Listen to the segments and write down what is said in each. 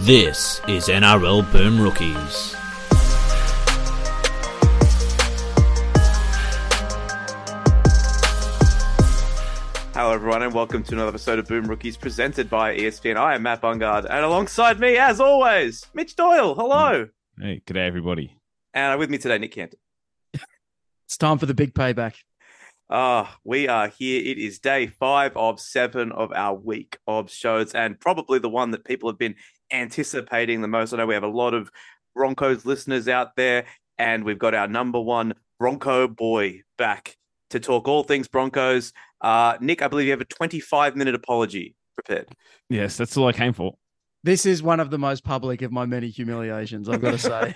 This is NRL Boom Rookies. Hello, everyone, and welcome to another episode of Boom Rookies presented by ESPN. I am Matt Bungard, and alongside me, as always, Mitch Doyle. Hello. Hey, good day, everybody. And with me today, Nick Campton. It's time for the big payback. Ah, we are here. It is day five of seven of our week of shows, and probably the one that people have been anticipating the most. I know we have a lot of Broncos listeners out there, and we've got our number one Bronco boy back to talk all things Broncos. Uh, Nick, I believe you have a 25 minute apology prepared. Yes, that's all I came for. This is one of the most public of my many humiliations, I've got to say.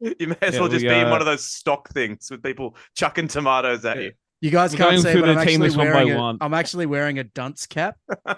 you may as Yeah, well just we, be in uh, one of those stock things with people chucking tomatoes at you. You guys We're can't going see, but I'm actually, one by wearing a, one. I'm actually wearing a dunce cap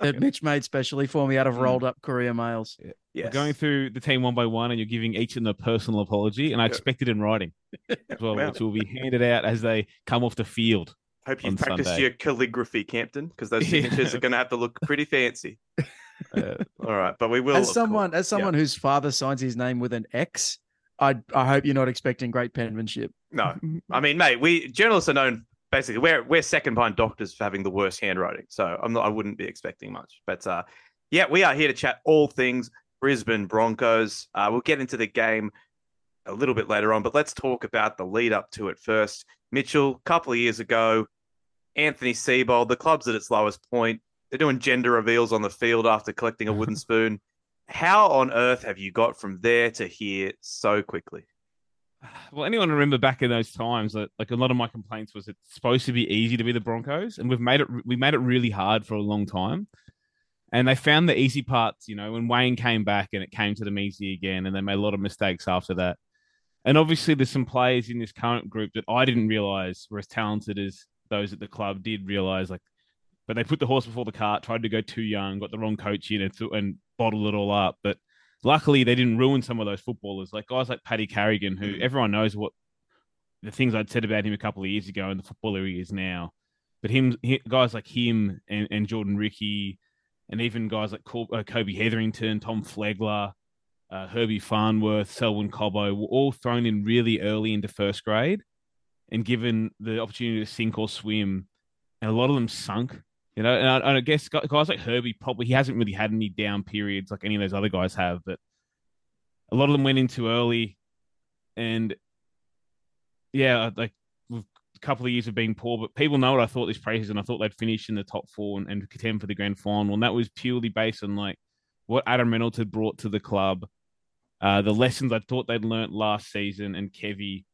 that Mitch made specially for me out of Mm. rolled up Courier mails. Yes. We're going through the team one by one, and you're giving each of them a personal apology, and I expect it in writing as well, Wow. which will be handed out as they come off the field. Hope you've on practiced Sunday. your calligraphy, Campton, because those Yeah. signatures are going to have to look pretty fancy. Uh, All right, but we will. As someone, course. as someone whose father signs his name with an X, I I hope you're not expecting great penmanship. No, I mean, mate, we journalists are known basically. We're we're second behind doctors for having the worst handwriting, so I'm not. I wouldn't be expecting much, but uh, yeah, we are here to chat all things Brisbane Broncos. Uh, we'll get into the game a little bit later on, but let's talk about the lead up to it first. Mitchell, a couple of years ago, Anthony Seibold, the club's at its lowest point. They're doing gender reveals on the field after collecting a wooden spoon. How on earth have you got from there to here so quickly? Well, anyone remember back in those times that like a lot of my complaints was it's supposed to be easy to be the Broncos, and we've made it we made it really hard for a long time. And they found the easy parts, you know, when Wayne came back and it came to them easy again, and they made a lot of mistakes after that. And obviously, there's some players in this current group that I didn't realize were as talented as those at the club did realize. Like, but they put the horse before the cart, tried to go too young, got the wrong coach in, and, th- and bottled it all up. But luckily, they didn't ruin some of those footballers, like guys like Paddy Carrigan, who Mm. everyone knows what the things I'd said about him a couple of years ago and the footballer he is now. But him, he, guys like him and, and Jordan Riki, and even guys like Col- uh, Kobe Hetherington, Tom Flegler, uh, Herbie Farnworth, Selwyn Cobbo were all thrown in really early into first grade and given the opportunity to sink or swim. And a lot of them sunk, you know. And I, and I guess guys like Herbie probably he hasn't really had any down periods like any of those other guys have, but a lot of them went in too early. And yeah, like a couple of years have been poor, but people know what I thought this preseason. I thought they'd finish in the top four and, and contend for the grand final. And that was purely based on like what Adam Reynolds had brought to the club, uh, the lessons I thought they'd learnt last season, and Kevy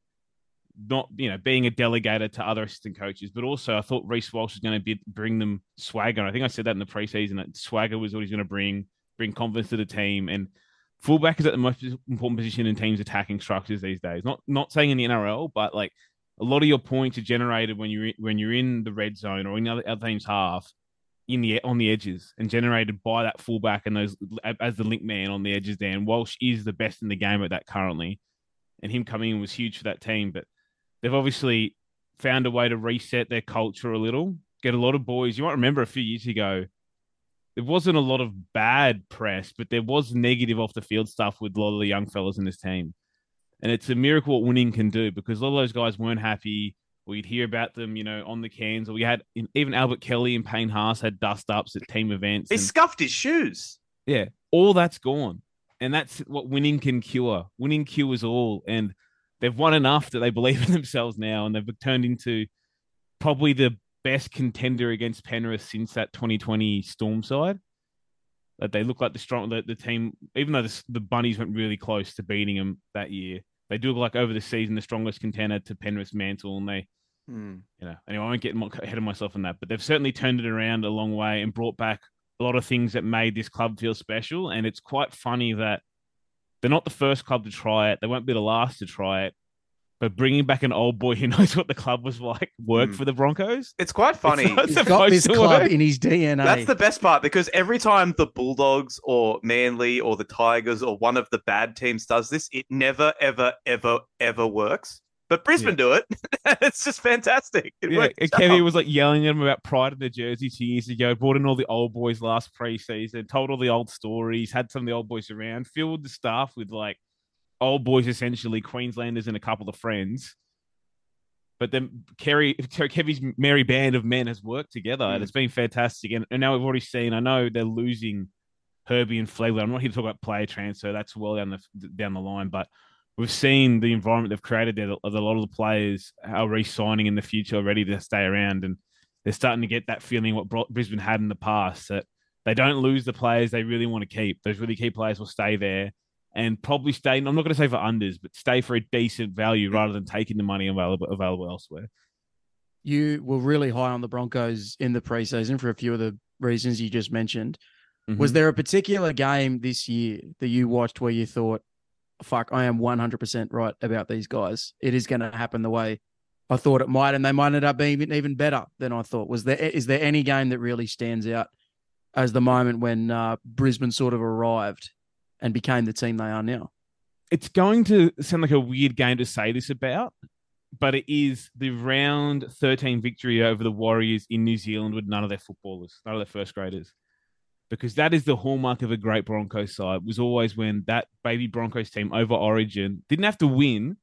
not you know being a delegator to other assistant coaches, but also I thought Reece Walsh was going to be bring them swagger. I think I said that in the preseason that swagger was what he's going to bring, bring confidence to the team, and fullback is at the most important position in teams' attacking structures these days. Not not saying in the NRL, but like a lot of your points are generated when you're when you're in the red zone or in the other, other team's half in the on the edges and generated by that fullback and those as the link man on the edges. And Walsh is the best in the game at that currently, and him coming in was huge for that team. But they've obviously found a way to reset their culture a little. Get a lot of boys. You might remember a few years ago, there wasn't a lot of bad press, but there was negative off the field stuff with a lot of the young fellas in this team. And it's a miracle what winning can do because a lot of those guys weren't happy. We'd hear about them, you know, on the cans. Or we had even Albert Kelly and Payne Haas had dust ups at team events. He and- scuffed his shoes. yeah, all that's gone. And that's what winning can cure. Winning cures all. And they've won enough that they believe in themselves now. And they've turned into probably the best contender against Penrith since that 2020 Storm side. That they look like the strong, the, the team, even though the, the Bunnies went really close to beating them that year, they do look like over the season the strongest contender to Penrith's mantle. And they, Hmm. you know, anyway, I won't get ahead of myself on that, but they've certainly turned it around a long way and brought back a lot of things that made this club feel special. And it's quite funny that they're not the first club to try it. They won't be the last to try it. But bringing back an old boy who knows what the club was like worked Mm. for the Broncos. It's quite funny. not- He's It's got this club work. in his DNA. That's the best part because every time the Bulldogs or Manly or the Tigers or one of the bad teams does this, it never, ever, ever, ever works. but Brisbane do it. it's just fantastic. It Yeah, and out. Kevy was like yelling at him about pride in the jersey two years ago. Brought in all the old boys last preseason, told all the old stories, had some of the old boys around, filled the staff with like old boys, essentially Queenslanders and a couple of friends. But then Kerry, Kevy's merry band of men has worked together, and Mm. it's been fantastic. And, and now we've already seen. I know they're losing Herbie and Flegler. I'm not here to talk about player transfer. That's well down the down the line, but we've seen the environment they've created there. A lot of the players are re-signing in the future, ready to stay around, and they're starting to get that feeling what Brisbane had in the past that they don't lose the players they really want to keep. Those really key players will stay there and probably stay. I'm not going to say for unders, but stay for a decent value rather than taking the money available available elsewhere. You were really high on the Broncos in the preseason for a few of the reasons you just mentioned. Was Mhm. there a particular game this year that you watched where you thought, fuck, I am 100% right about these guys? It is going to happen the way I thought it might, and they might end up being even- even better than I thought. Was there, is there any game that really stands out as the moment when uh, Brisbane sort of arrived and became the team they are now? it's going to sound like a weird game to say this about, but it is the round 13 victory over the Warriors in New Zealand with none of their footballers, none of their first graders. Because that is the hallmark of a great Broncos side, was always when that baby Broncos team over Origin didn't have to win,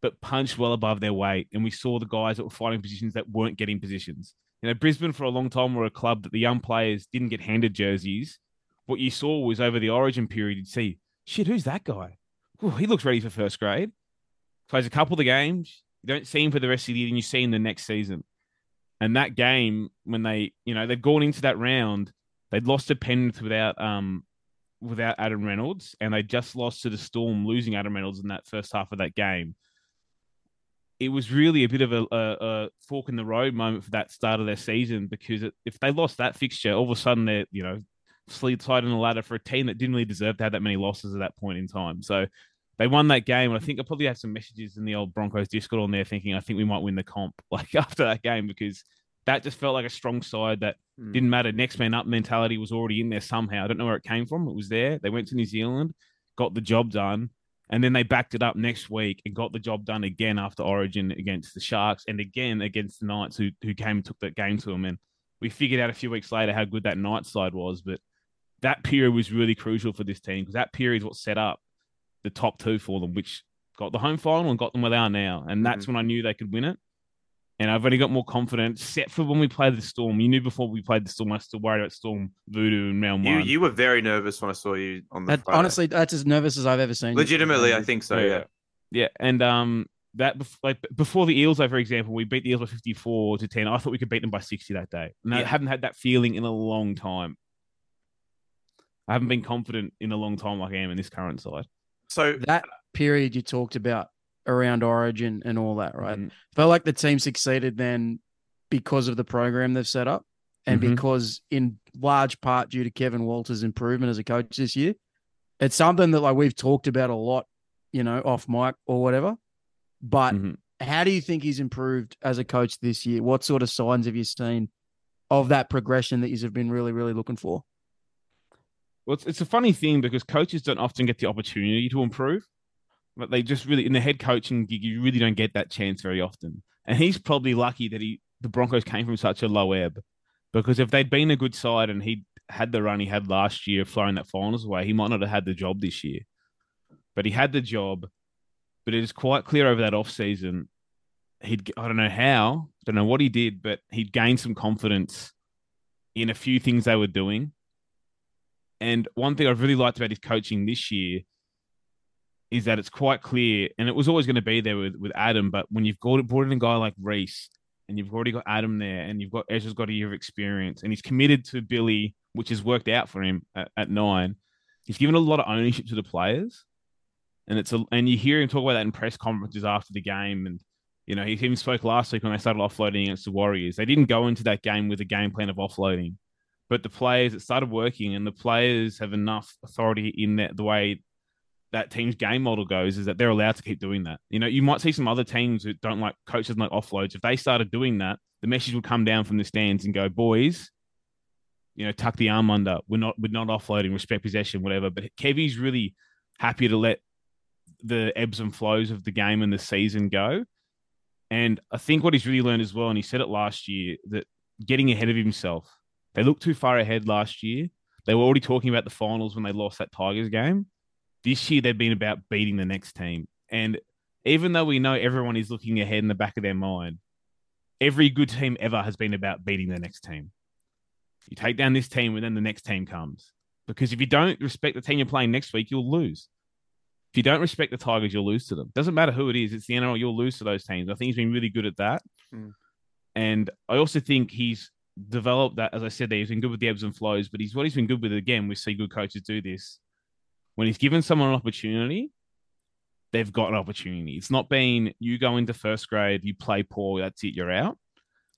but punched well above their weight. And we saw the guys that were fighting positions that weren't getting positions. You know, Brisbane for a long time were a club that the young players didn't get handed jerseys. What you saw was over the Origin period, you'd see, shit, who's that guy? Ooh, he looks ready for first grade. Plays a couple of the games. You don't see him for the rest of the year, and you see him the next season. And that game, when they, you know, they've gone into that round, they'd lost to Penrith without um without Adam Reynolds, and they just lost to the Storm, losing Adam Reynolds in that first half of that game. It was really a bit of a, a, a fork in the road moment for that start of their season because if they lost that fixture, all of a sudden they're you know slid sliding the ladder for a team that didn't really deserve to have that many losses at that point in time. So they won that game. And I think I probably have some messages in the old Broncos Discord on there thinking I think we might win the comp like after that game because that just felt like a strong side that Hmm. didn't matter. Next man up mentality was already in there somehow. I don't know where it came from. It was there. They went to New Zealand, got the job done, and then they backed it up next week and got the job done again after Origin against the Sharks and again against the Knights who who came and took that game to them. And we figured out a few weeks later how good that Knights side was, but that period was really crucial for this team because that period is what set up the top two for them, which got the home final and got them where they are now. And that's when I knew they could win it. And I've only got more confidence, except for when we played the Storm. You knew before we played the Storm, I was still worried about Storm Voodoo and round You one. you were very nervous when I saw you on the That, honestly, that's as nervous as I've ever seen. you. legitimately, I think so. Yeah. Yeah, and um, that bef- like before the Eels, though, for example, we beat the Eels by fifty-four to ten. I thought we could beat them by sixty that day, and I haven't had that feeling in a long time. I haven't been confident in a long time like I am in this current side. So that period you talked about around Origin and all that, right? Mm. Felt like the team succeeded then because of the program they've set up and Mhm. because in large part due to Kevin Walters' improvement as a coach this year. It's something that like we've talked about a lot, you know, off mic or whatever. But Mhm. how do you think he's improved as a coach this year? What sort of signs have you seen of that progression that you've been really, really looking for? Well, it's, it's a funny thing because coaches don't often get the opportunity to improve. But they just really in the head coaching gig, you really don't get that chance very often. And he's probably lucky that he the Broncos came from such a low ebb. Because if they'd been a good side and he had the run he had last year, flying that finals away, he might not have had the job this year. But he had the job. But it is quite clear over that off season, he'd I don't know how, I don't know what he did, but he'd gained some confidence in a few things they were doing. And one thing I've really liked about his coaching this year is that it's quite clear, and it was always going to be there with, with Adam, but when you've got brought in a guy like Reece, and you've already got Adam there, and you've got Ezra's got a year of experience, and he's committed to Billy, which has worked out for him at, at nine. He's given a lot of ownership to the players, and it's a, and you hear him talk about that in press conferences after the game, and you know he even spoke last week when they started offloading against the Warriors. They didn't go into that game with a game plan of offloading, but the players it started working, and the players have enough authority in that the way that team's game model goes is that they're allowed to keep doing that. You know, you might see some other teams who don't like coaches like offloads. If they started doing that, the message would come down from the stands and go, boys, you know, tuck the arm under. We're not we're not offloading, respect possession, whatever. But Kevy's really happy to let the ebbs and flows of the game and the season go. And I think what he's really learned as well, and he said it last year, that getting ahead of himself. They looked too far ahead last year. They were already talking about the finals when they lost that Tigers game. This year, they've been about beating the next team. And even though we know everyone is looking ahead in the back of their mind, every good team ever has been about beating the next team. You take down this team, and then the next team comes. Because if you don't respect the team you're playing next week, you'll lose. If you don't respect the Tigers, you'll lose to them. Doesn't matter who it is. It's the NRL. You'll lose to those teams. I think he's been really good at that. Mm. And I also think he's developed that, as I said, there, he's been good with the ebbs and flows, but he's what he's been good with again. We see good coaches do this. When he's given someone an opportunity, they've got an opportunity. It's not been you go into first grade, you play poor, that's it, you're out.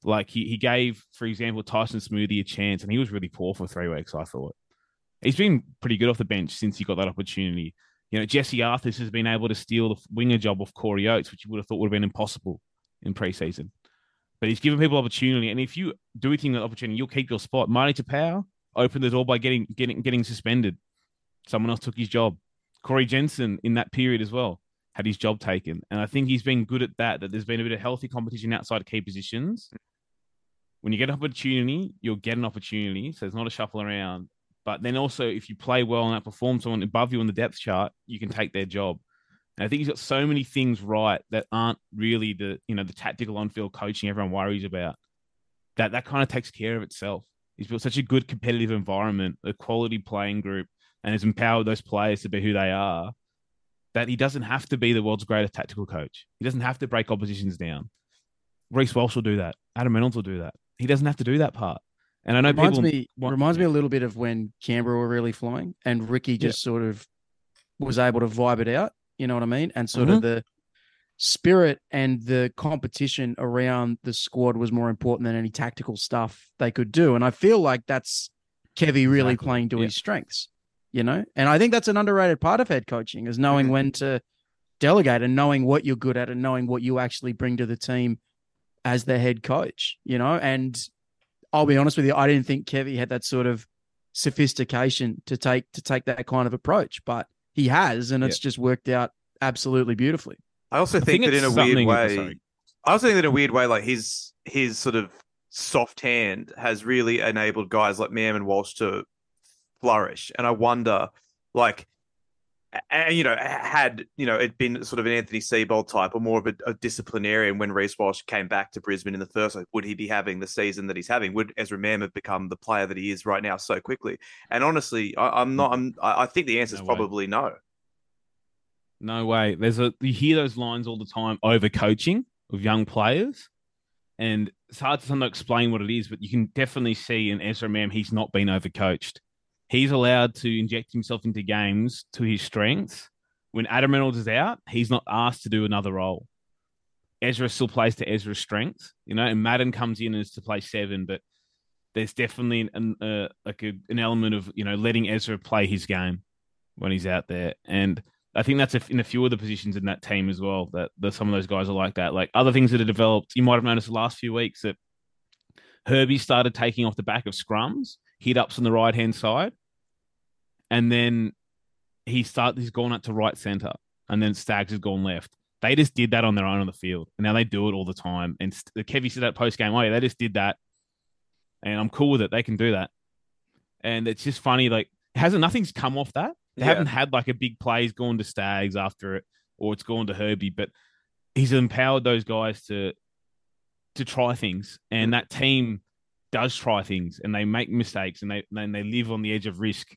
Like he, he gave, for example, Tyson Smoothy a chance, and he was really poor for three weeks, I thought. He's been pretty good off the bench since he got that opportunity. You know, Jesse Arthars has been able to steal the winger job of Corey Oates, which you would have thought would have been impossible in preseason. But he's given people opportunity, and if you do anything that opportunity, you'll keep your spot. Marty Taupau opened the door by getting getting getting suspended. Someone else took his job. Corey Jensen in that period as well had his job taken, and I think he's been good at that. That there's been a bit of healthy competition outside key positions. When you get an opportunity, you'll get an opportunity. So it's not a shuffle around. But then also, if you play well and outperform someone above you on the depth chart, you can take their job. And I think he's got so many things right that aren't really the you know the tactical on-field coaching everyone worries about. That that kind of takes care of itself. He's built such a good competitive environment, a quality playing group, and has empowered those players to be who they are. That he doesn't have to be the world's greatest tactical coach. He doesn't have to break oppositions down. Reece Walsh will do that. Adam Reynolds will do that. He doesn't have to do that part. And I know reminds people me want- reminds me a little bit of when Canberra were really flying and Ricky just sort of was able to vibe it out. You know what I mean? And sort Mm-hmm. of the spirit and the competition around the squad was more important than any tactical stuff they could do. And I feel like that's Kevy really Exactly. playing to Yeah. his strengths. You know, and I think that's an underrated part of head coaching is knowing Mhm. when to delegate and knowing what you're good at and knowing what you actually bring to the team as the head coach. You know, and I'll be honest with you, I didn't think Kevy had that sort of sophistication to take to take that kind of approach, but he has, and it's just worked out absolutely beautifully. I also I think, that in a weird way, sorry. I also think that in a weird way, like his his sort of soft hand has really enabled guys like Mam and Walsh to flourish. And I wonder, like, and you know, had you know it been sort of an Anthony Seibold type or more of a, a disciplinarian when Reece Walsh came back to Brisbane in the first place, would he be having the season that he's having? Would Ezra Mam have become the player that he is right now so quickly? And honestly, I, I'm not. I'm. I think the answer is No probably no. No way. There's a you hear those lines all the time over coaching of young players, and it's hard to explain what it is, but you can definitely see in Ezra Mam he's not been overcoached. He's allowed to inject himself into games to his strengths. When Adam Reynolds is out, he's not asked to do another role. Ezra still plays to Ezra's strengths, you know, and Madden comes in as to play seven, but there's definitely an uh, like a, an element of you know letting Ezra play his game when he's out there, and I think that's a, in a few of the positions in that team as well. That, that some of those guys are like that. Like other things that are developed, you might have noticed the last few weeks that Herbie started taking off the back of scrums, hit ups on the right hand side, and then he start he's gone up to right center, and then Stags has gone left. They just did that on their own on the field, and now they do it all the time. And Kevy said that post game, oh yeah, they just did that, and I'm cool with it. They can do that, and it's just funny. Like hasn't nothing's come off that. They Yeah. haven't had like a big play's gone to Stags after it, or it's gone to Herbie, but he's empowered those guys to to try things, and that team does try things, and they make mistakes, and they and they live on the edge of risk.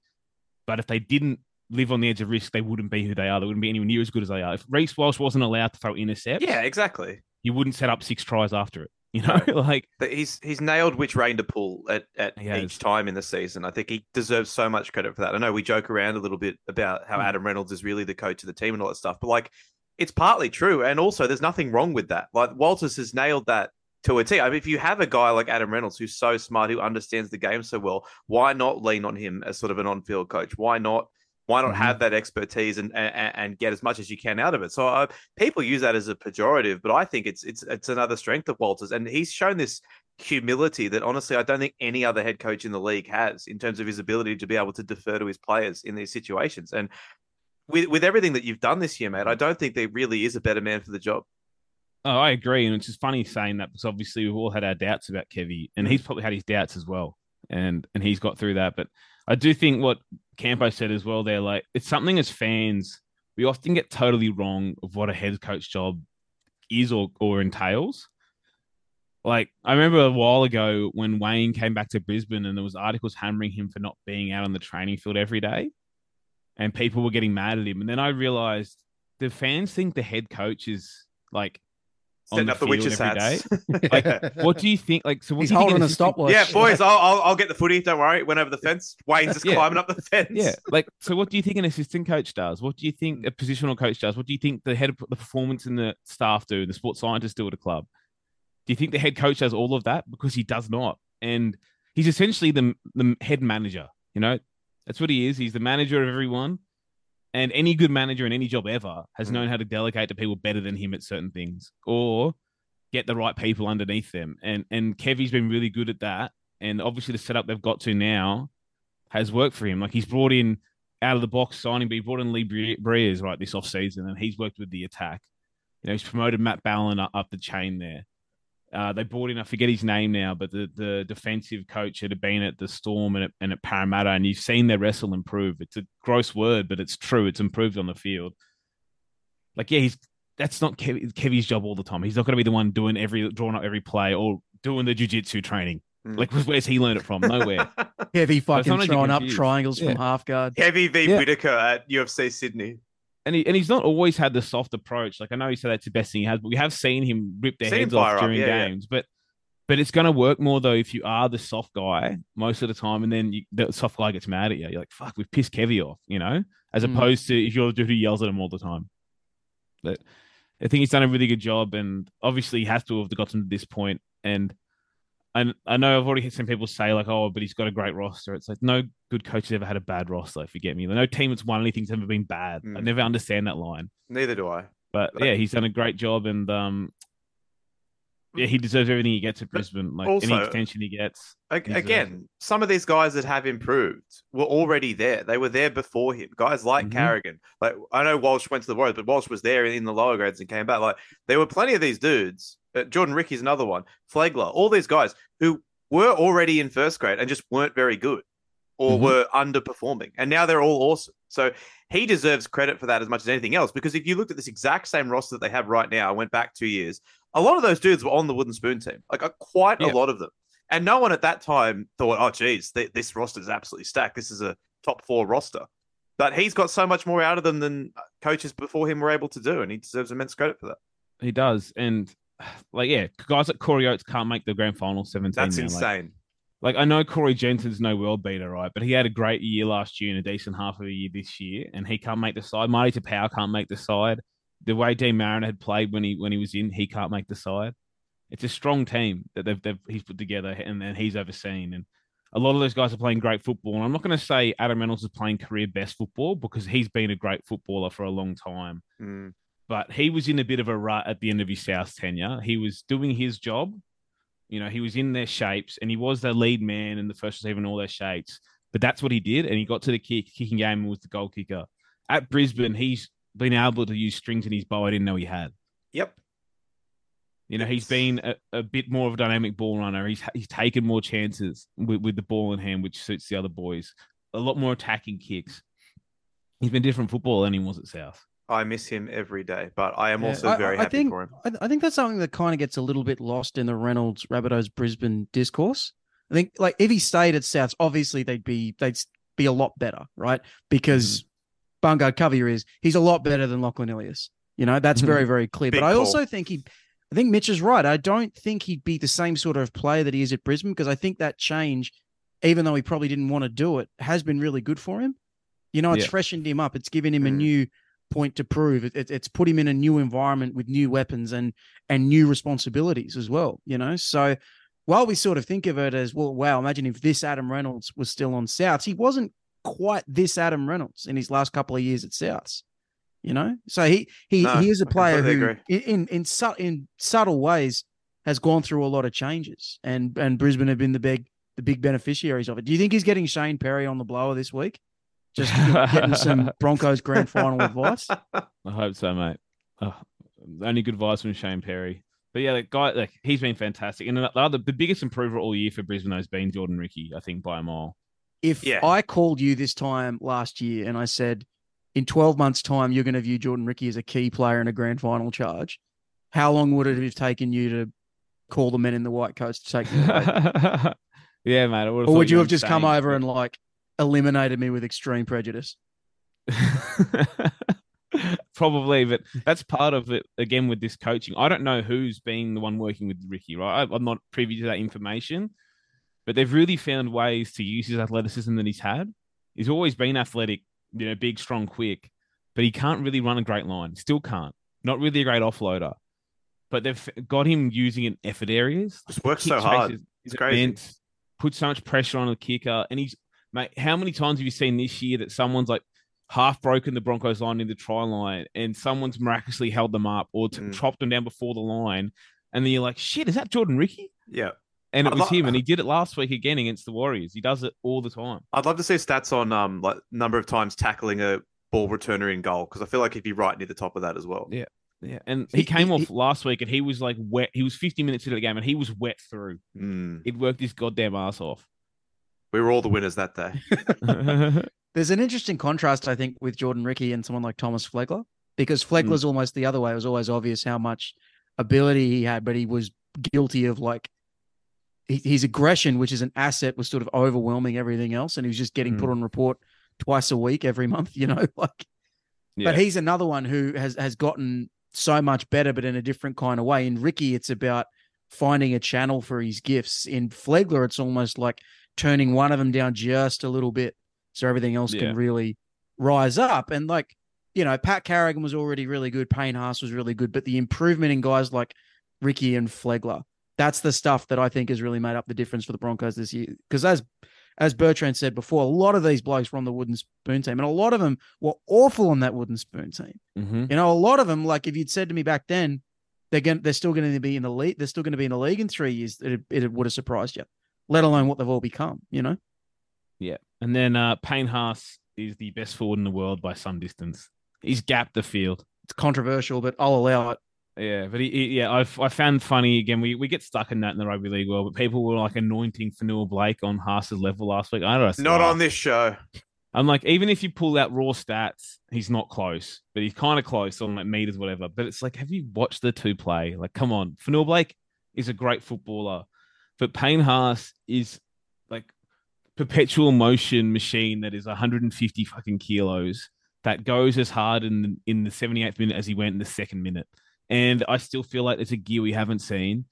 But if they didn't live on the edge of risk, they wouldn't be who they are. They wouldn't be anywhere near as good as they are. If Reece Walsh wasn't allowed to throw intercepts, Yeah, exactly. he wouldn't set up six tries after it. You know, like But he's he's nailed which rein to pull at, at each time in the season. I think he deserves so much credit for that. I know we joke around a little bit about how Mm. Adam Reynolds is really the coach of the team and all that stuff, but like it's partly true. And also there's nothing wrong with that. Like Walters has nailed that to a T. I mean, if you have a guy like Adam Reynolds who's so smart, who understands the game so well, why not lean on him as sort of an on-field coach? Why not? Why not Mhm. have that expertise and, and and get as much as you can out of it? So uh, people use that as a pejorative, but I think it's it's it's another strength of Walters, and he's shown this humility that honestly I don't think any other head coach in the league has in terms of his ability to be able to defer to his players in these situations. And with with everything that you've done this year, mate, I don't think there really is a better man for the job. Oh, I agree, and it's just funny saying that because obviously we've all had our doubts about Kevy, and he's probably had his doubts as well, and and he's got through that. But I do think what Campo said as well. There, like it's something as fans we often get totally wrong of what a head coach job is or or entails. Like I remember a while ago when Wayne came back to Brisbane, and there was articles hammering him for not being out on the training field every day, and people were getting mad at him. And then I realized the fans think the head coach is like Setting the up the field witches' every hats. Like, what do you think? Like, so what He's do you think holding a assistant- stopwatch. yeah, boys, I'll, I'll I'll get the footy. Don't worry. Went over the fence. Wayne's just Yeah. climbing up the fence. Yeah, like so. What do you think an assistant coach does? What do you think a positional coach does? What do you think the head of the performance and the staff do? The sports scientists do at a club? Do you think the head coach does all of that? Because he does not, and he's essentially the the head manager. You know, that's what he is. He's the manager of everyone, and any good manager in any job ever has Mm. known how to delegate to people better than him at certain things, or get the right people underneath them. And and Kevy's been really good at that. And obviously, the setup they've got to now has worked for him. Like he's brought in out of the box signing, but he brought in Lee Bre- Briers right this offseason, and he's worked with the attack. You know, he's promoted Matt Ballin up the chain there. Uh, they brought in, I forget his name now, but the, the defensive coach had been at the Storm and at, and at Parramatta, and you've seen their wrestle improve. It's a gross word, but it's true. It's improved on the field. Like, yeah, he's that's not Kev, Kevy's job all the time. He's not going to be the one doing every drawing up every play or doing the jujitsu training. Mm. Like, where's he learned it from? Nowhere. Heavy fucking sometimes throwing up triangles Yeah. from half guard. Heavy v Yeah. Whittaker at UFC Sydney. And he and he's not always had the soft approach. Like I know he said that's the best thing he has, but we have seen him rip their Seen heads off fire up, during yeah, yeah. games. But but it's going to work more though if you are the soft guy most of the time, and then you, the soft guy gets mad at you. You're like, "Fuck, we've pissed Kevy off," you know, as Mm. opposed to if you're the dude who yells at him all the time. But I think he's done a really good job, and obviously he has to have gotten to this point. And I I know I've already had some people say like, "Oh, but he's got a great roster." It's like no good coach has ever had a bad roster. If you get me, no team that's won anything's ever been bad. I Mm. never understand that line. Neither do I. But But- yeah, he's done a great job, and um, he deserves everything he gets at Brisbane. Like any also- extension he gets. Again, some of these guys that have improved were already there. They were there before him. Guys like Mhm. Carrigan. Like I know Walsh went to the Warriors, but Walsh was there in the lower grades and came back. Like there were plenty of these dudes. Uh, Jordan Riki's another one. Flegler, all these guys who were already in first grade and just weren't very good or Mhm. were underperforming. And now they're all awesome. So he deserves credit for that as much as anything else. Because if you looked at this exact same roster that they have right now, I went back two years, a lot of those dudes were on the wooden spoon team. Like uh, quite Yeah. a lot of them. And no one at that time thought, oh, geez, th- this roster is absolutely stacked. This is a top four roster. But he's got so much more out of them than coaches before him were able to do. And he deserves immense credit for that. He does, and like yeah, guys like Corey Oates can't make the grand final seventeen. That's now. Insane. Like, I know Corey Jensen's no world beater, right? But he had a great year last year and a decent half of a year this year, and he can't make the side. Marty Taupau can't make the side. The way Deine Mariner had played when he when he was in, he can't make the side. It's a strong team that they've, they've he's put together and, and he's overseen. And a lot of those guys are playing great football. And I'm not going to say Adam Reynolds is playing career best football because he's been a great footballer for a long time Mm. but he was in a bit of a rut at the end of his South tenure. He was doing his job. You know, he was in their shapes and he was the lead man and the first receiver in all their shapes. But that's what he did. And he got to the kick, kicking game and was the goal kicker. At Brisbane, he's been able to use strings in his bow I didn't know he had. Yep. You know, he's been a, a bit more of a dynamic ball runner. He's he's taken more chances with, with the ball in hand, which suits the other boys. A lot more attacking kicks. He's been different football than he was at South. I miss him every day, but I am Yeah, also very I happy think- for him. I, I think that's something that kind of gets a little bit lost in the Reynolds Rabbitohs Brisbane discourse. I think like if he stayed at Souths, obviously they'd be they'd be a lot better, right? Because Bungard Covey is he's a lot better than Lachlan Ilias. You know, that's very, very clear. Big but I call. also think he I think Mitch is right. I don't think he'd be the same sort of player that he is at Brisbane because I think that change, even though he probably didn't want to do it, has been really good for him. You know, it's Yeah. freshened him up. It's given him a Mm. new point to prove. It, it- it's put him in a new environment with new weapons and and new responsibilities as well. You know, so while we sort of think of it as well, wow, imagine if this Adam Reynolds was still on Souths, he wasn't quite this Adam Reynolds in his last couple of years at Souths. You know, so he he No, he is a player who in in in, in subtle ways has gone through a lot of changes, and and Brisbane have been the big the big beneficiaries of it. Do you think he's getting Shane Perry on the blower this week? Just getting some Broncos grand final advice. I hope so, mate. Oh, only good advice from Shane Perry. But yeah, the guy like he's been fantastic, and the other the biggest improver all year for Brisbane has been Jordan Riki, I think by a mile. If Yeah. I called you this time last year and I said, in 12 months' time, you're going to view Jordan Riki as a key player in a grand final charge, how long would it have taken you to call the men in the white coats to take him yeah, mate. I would've or would you were have just come over and like eliminated me with extreme prejudice? Probably, but that's part of it. Again, with this coaching, I don't know who's been the one working with Riki. Right, I- I'm not privy to that information, but they've really found ways to use his athleticism that he's had. He's always been athletic, you know, big, strong, quick, but he can't really run a great line. Still can't. Not really a great offloader. But they've got him using in effort areas. Just works so hard. chases, It's crazy. immense, Put so much pressure on the kicker, and he's mate. How many times have you seen this year that someone's like half broken the Broncos line in the try line, and someone's miraculously held them up or t- Mm. chopped them down before the line, and then you're like, shit, is that Jordan Riki? Yeah. And it I'd was him, and he did it last week again against the Warriors. He does it all the time. I'd love to see stats on um like number of times tackling a ball returner in goal because I feel like he'd be right near the top of that as well. Yeah. Yeah, and he, He- came he- off last week, and he was like wet. He was 50 minutes into the game, and he was wet through. Mm. He'd worked his goddamn ass off. We were all the winners that day. There's an interesting contrast, I think, with Jordan Riki and someone like Thomas Flegler, because hmm. Flegler's almost the other way. It was always obvious how much ability he had, but he was guilty of like he- his aggression, which is an asset, was sort of overwhelming everything else, and he was just getting hmm. put on report twice a week, every month. You know, like. Yeah. But he's another one who has has gotten so much better, but in a different kind of way. In Riki, it's about finding a channel for his gifts. In Flegler, it's almost like turning one of them down just a little bit so everything else Yeah. can really rise up. And like, you know, Pat Carrigan was already really good. Payne Haas was really good, but the improvement in guys like Riki and Flegler, that's the stuff that I think has really made up the difference for the Broncos this year. Because as as Bertrand said before, a lot of these blokes were on the wooden spoon team, and a lot of them were awful on that wooden spoon team. hmm You know, a lot of them, like if you'd said to me back then, they're going, they're still going to be in the league. They're still going to be in the league in three years. It, it would have surprised you, let alone what they've all become. You know, Yeah. And then uh, Payne Haas is the best forward in the world by some distance. He's gapped the field. it's controversial, but I'll allow it. Yeah, but he, he- yeah, I've I found funny again. We we get stuck in that in the rugby league world, but people were like anointing Fonua Blake on Haas's level last week. I don't know. Not on this show. I'm like, even if you pull out raw stats, he's not close, but he's kind of close on like meters, whatever. But it's like, have you watched the two play? Like, come on, Fonua Blake is a great footballer, but Payne Haas is like perpetual motion machine that is 150 fucking kilos that goes as hard in the, in the 78th minute as he went in the second minute. And I still feel like it's a gear we haven't seen.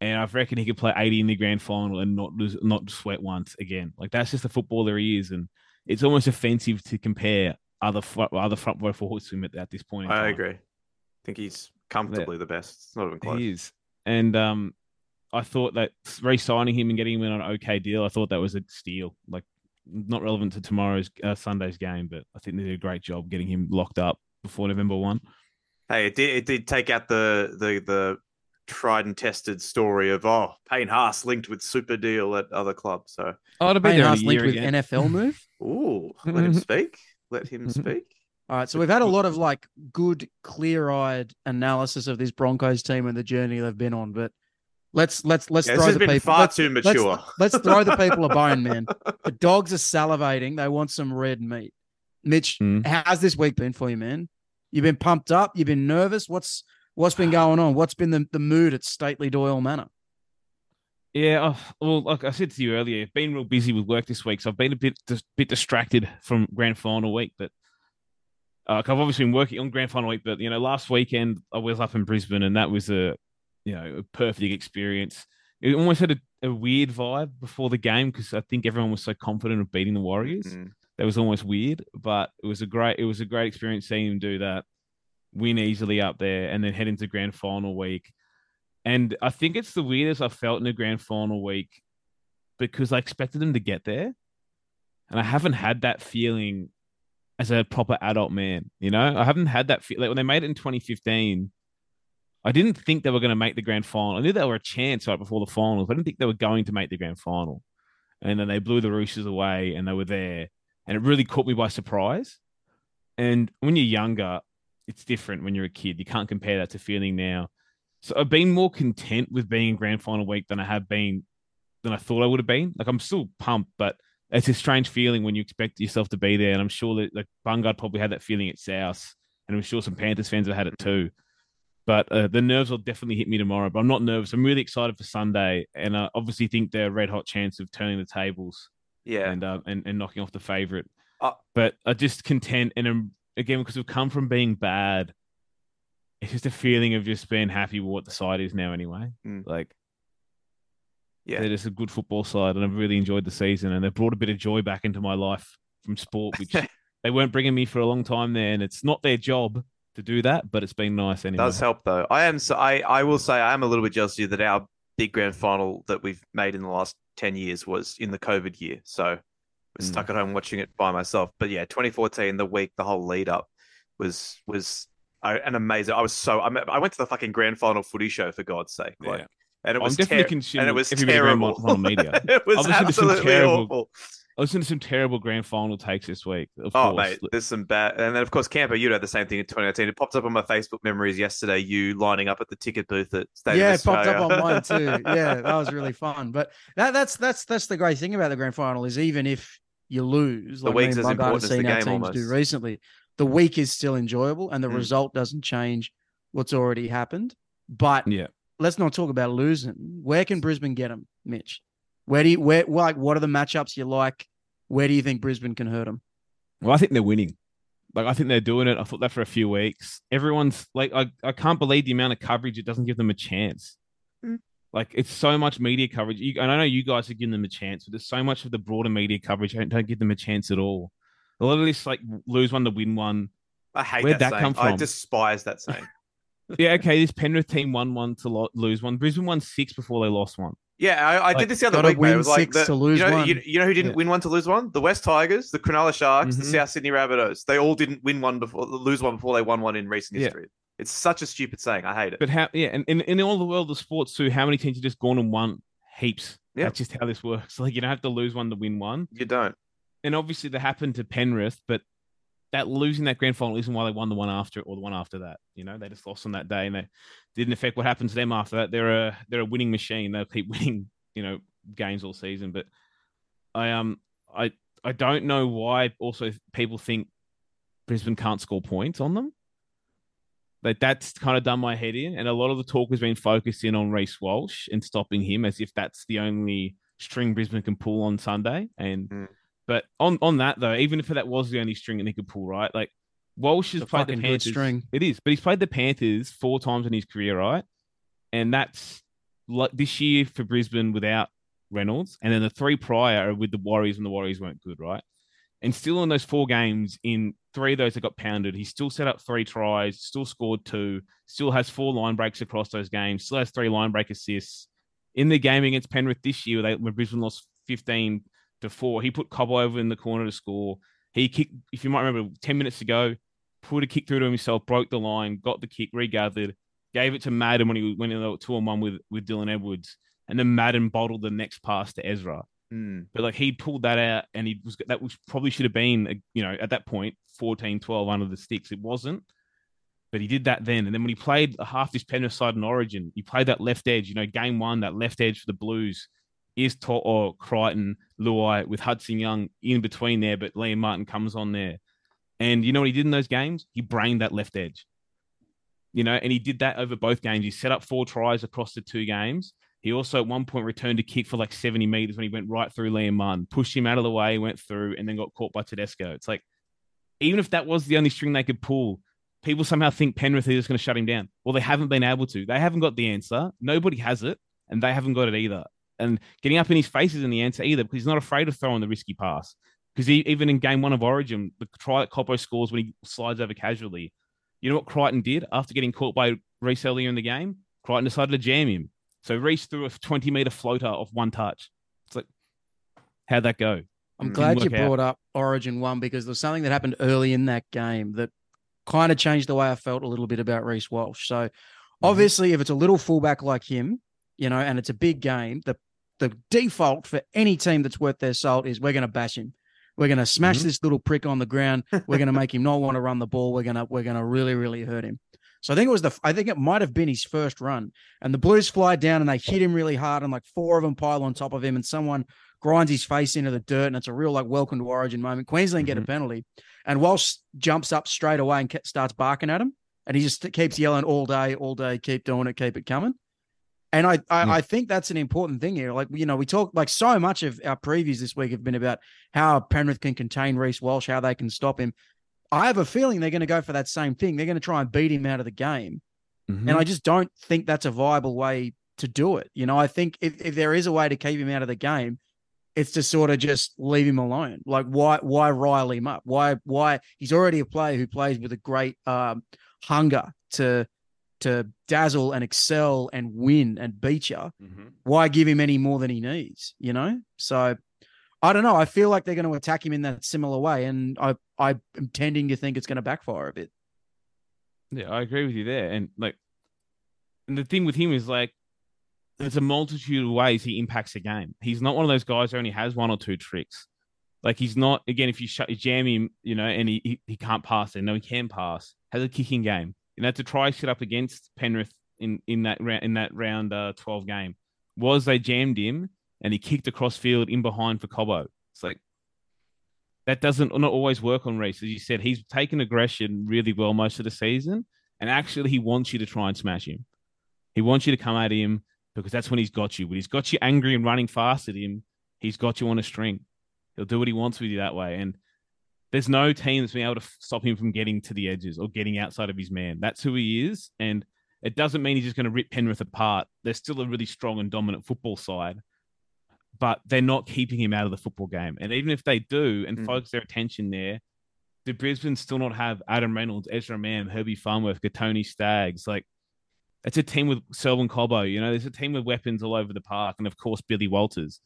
And I reckon he could play 80 in the grand final and not lose, not sweat once again. Like that's just the footballer he is, and it's almost offensive to compare other fr- other front row forwards to him at, at this point. In I agree. I think he's comfortably the best. It's not even close. He is, and um, I thought that re-signing him and getting him in on an okay deal, I thought that was a steal. Like not relevant to tomorrow's uh, Sunday's game, but I think they did a great job getting him locked up before November one. Hey, it did, it did take out the the the tried and tested story of oh Payne Haas linked with super deal at other clubs. So Oh, it'll be Payne Haas linked with again. NFL move. ooh, let him speak. Let him speak. All right, so we've had a lot of like good, clear-eyed analysis of this Broncos team and the journey they've been on, but let's let's let's Yeah, this throw has the been people. far let's, too let's- mature. Let's, throw the people a bone, man. The dogs are salivating. They want some red meat. Mitch, Mm. how's this week been for you, man? You've been pumped up. You've been nervous. What's what's been going on? What's been the, the mood at Stately Doyle Manor? Yeah, I've, well, like I said to you earlier, I've been real busy with work this week, so I've been a bit dis- bit distracted from grand final week. But uh, I've obviously been working on grand final week. But you know, last weekend I was up in Brisbane, and that was a you know a perfect experience. It almost had a, a weird vibe before the game because I think everyone was so confident of beating the Warriors. Mm. That was almost weird, but it was a great it was a great experience seeing him do that, win easily up there, and then head into grand final week. And I think it's the weirdest I've felt in a grand final week because I expected them to get there. And I haven't had that feeling as a proper adult man. You know, I haven't had that feel like when they made it in 2015. I didn't think they were going to make the grand final. I knew they were a chance right before the finals. I didn't think they were going to make the grand final. And then they blew the Roosters away and they were there. And it really caught me by surprise. And when you're younger, it's different when you're a kid. You can't compare that to feeling now. So I've been more content with being in grand final week than I have been than I thought I would have been. Like I'm still pumped, but it's a strange feeling when you expect yourself to be there. And I'm sure that like Bungard probably had that feeling at South, and I'm sure some Panthers fans have had it too. But uh, the nerves will definitely hit me tomorrow. But I'm not nervous. I'm really excited for Sunday, and I obviously think they're a red hot chance of turning the tables Yeah. and uh, and and knocking off the favorite. Uh, but I just content, and um, again because we've come from being bad, it's just a feeling of just being happy with what the side is now. Anyway, Mm. like Yeah. they're just a good football side, and I've really enjoyed the season, and they've brought a bit of joy back into my life from sport, which they weren't bringing me for a long time there, and it's not their job to do that, but it's been nice anyway. does help though. I am so I, I will say I am a little bit jealous of you that our big grand final that we've made in the last ten years was in the COVID year. So I was Mm. stuck at home watching it by myself. But yeah, 2014, the week, the whole lead up was was an amazing. I was so I, I went to the fucking grand final footy show for God's sake. Like, Yeah. and it I'm was definitely ter- consuming and it was every bit of grand terrible. media. it was I've listened to some absolutely terrible- awful. I listened to some terrible grand final takes this week. Of Oh, course. mate, there's some bad. And then, of course, Camper, you had the same thing in 2018. It popped up on my Facebook memories yesterday, you lining up at the ticket booth at Stadium yeah, of it popped up on mine too. Yeah, that was really fun. But that, that's that's that's the great thing about the grand final is even if you lose, The like me week's and as Bungard have important as the our game teams do recently, the week is still enjoyable and the Mm. result doesn't change what's already happened. But Yeah. let's not talk about losing. Where can Brisbane get them, Mitch? Where do you where like what are the matchups you like? Where do you think Brisbane can hurt them? Well, I think they're winning. Like I think they're doing it. I thought that for a few weeks. Everyone's like, I, I can't believe the amount of coverage it doesn't give them a chance. Mm. Like it's so much media coverage. You, and I know you guys are giving them a chance, but there's so much of the broader media coverage don't, don't give them a chance at all. A lot of this like lose one to win one. I hate Where'd that, that saying. come I despise that saying. Yeah, okay. This Penrith team won one to lo- lose one. Brisbane won six before they lost one. Yeah, I, I Like, did this the other week, mate. It win was like the, to lose you know, one. You, you know who didn't Yeah. win one to lose one? The West Tigers, the Cronulla Sharks, the Mhm. South Sydney Rabbitohs. They all didn't win one before, lose one before they won one in recent Yeah. history. It's such a stupid saying. I hate it. But how? Yeah, and in, in all the world of sports too, how many teams have just gone and won heaps? Yeah. That's just how this works. Like you don't have to lose one to win one. you don't. and obviously that happened to Penrith, but that losing that grand final isn't why they won the one after it or the one after that. You know, they just lost on that day, and they didn't affect what happened to them after that. They're a they're a winning machine. They'll keep winning, you know, games all season. But I um I I don't know why. Also, people think Brisbane can't score points on them. Like that's kind of done my head in, and a lot of the talk has been focused in on Reece Walsh and stopping him, as if that's the only string Brisbane can pull on Sunday. And Mm. But on on that though, even if that was the only string that he could pull, right? Like Walsh has played the Panthers. string. It is, but he's played the Panthers four times in his career, right? And that's like this year for Brisbane without Reynolds, and then the three prior are with the Warriors and the Warriors weren't good, right? And still in those four games, in three of those that got pounded, he still set up three tries, still scored two, still has four line breaks across those games, still has three line break assists. In the game against Penrith this year, they when Brisbane lost 15 to four, he put Cobb over in the corner to score. He kicked, if you might remember, 10 minutes ago, put a kick through to himself, broke the line, got the kick, regathered, gave it to Madden when he went in two on one with, with Dylan Edwards. And then Madden bottled the next pass to Ezra. Hmm. But like he pulled that out and he was that was probably should have been, you know, at that point 14 12 under the sticks. It wasn't. But he did that then. And then when he played half this Penrith side in Origin, he played that left edge, you know, game one, that left edge for the Blues is to- or Crichton, Luai with Hudson Young in between there, but Liam Martin comes on there. And you know what he did in those games? He brained that left edge. You know, and he did that over both games. He set up four tries across the two games. He also at one point returned a kick for like 70 meters when he went right through Liam Martin, pushed him out of the way, went through, and then got caught by Tedesco. It's like, even if that was the only string they could pull, people somehow think Penrith is just going to shut him down. Well, they haven't been able to. They haven't got the answer. Nobody has it, and they haven't got it either. And getting up in his face isn't the answer either because he's not afraid of throwing the risky pass. Because he, even in game one of Origin, the try that Cobbo scores when he slides over casually, you know what Crichton did after getting caught by Reece earlier in the game? Crichton decided to jam him. So Reece threw a 20 meter floater off one touch. It's like, how'd that go? I'm glad you Didn't out. brought up Origin one because there's something that happened early in that game that kind of changed the way I felt a little bit about Reece Walsh. So Mm-hmm. obviously, if it's a little fullback like him, you know, and it's a big game, the the default for any team that's worth their salt is we're going to bash him. We're going to smash Mhm. this little prick on the ground. We're going to make him not want to run the ball. We're going to we're going to really really hurt him. So I think it was the I think it might have been his first run, and the Blues fly down and they hit him really hard, and like four of them pile on top of him, and someone grinds his face into the dirt, and it's a real like welcome to Origin moment. Queensland get a Mhm. penalty, and Walsh jumps up straight away and starts barking at him, and he just keeps yelling all day, all day, keep doing it, keep it coming. And I, I. I think that's an important thing here. Like, you know, we talk like so much of our previews this week have been about how Penrith can contain Reece Walsh, how they can stop him. I have a feeling they're going to go for that same thing. They're going to try and beat him out of the game. Mhm. And I just don't think that's a viable way to do it. You know, I think if, if there is a way to keep him out of the game, it's to sort of just leave him alone. Like why why rile him up? Why why he's already a player who plays with a great um, hunger to to dazzle and excel and win and beat you. Mhm. Why give him any more than he needs? You know? So I don't know. I feel like they're going to attack him in that similar way, and I I am tending to think it's going to backfire a bit. Yeah, I agree with you there. And like, and the thing with him is like, there's a multitude of ways he impacts the game. He's not one of those guys who only has one or two tricks. Like he's not again. If you shut, you jam him, you know, and he, he he can't pass. And no, he can pass. Has a kicking game. You know, to try shit up against Penrith in in that round in that round uh, twelve game was they jammed him and he kicked across field in behind for Cobbo. It's like that doesn't not always work on Reece. As you said, he's taken aggression really well most of the season, and actually he wants you to try and smash him. He wants you to come at him because that's when he's got you. When he's got you angry and running fast at him, he's got you on a string. He'll do what he wants with you that way. And there's no team that's been able to stop him from getting to the edges or getting outside of his man. That's who he is. And it doesn't mean he's just going to rip Penrith apart. They're still a really strong and dominant football side, but they're not keeping him out of the football game. And even if they do and Mm. focus their attention there, do Brisbane still not have Adam Reynolds, Ezra Mam, Herbie Farnworth, Kotoni Staggs? Like, it's a team with Selwyn Cobbo. You know, there's a team with weapons all over the park, and of course Billy Walters.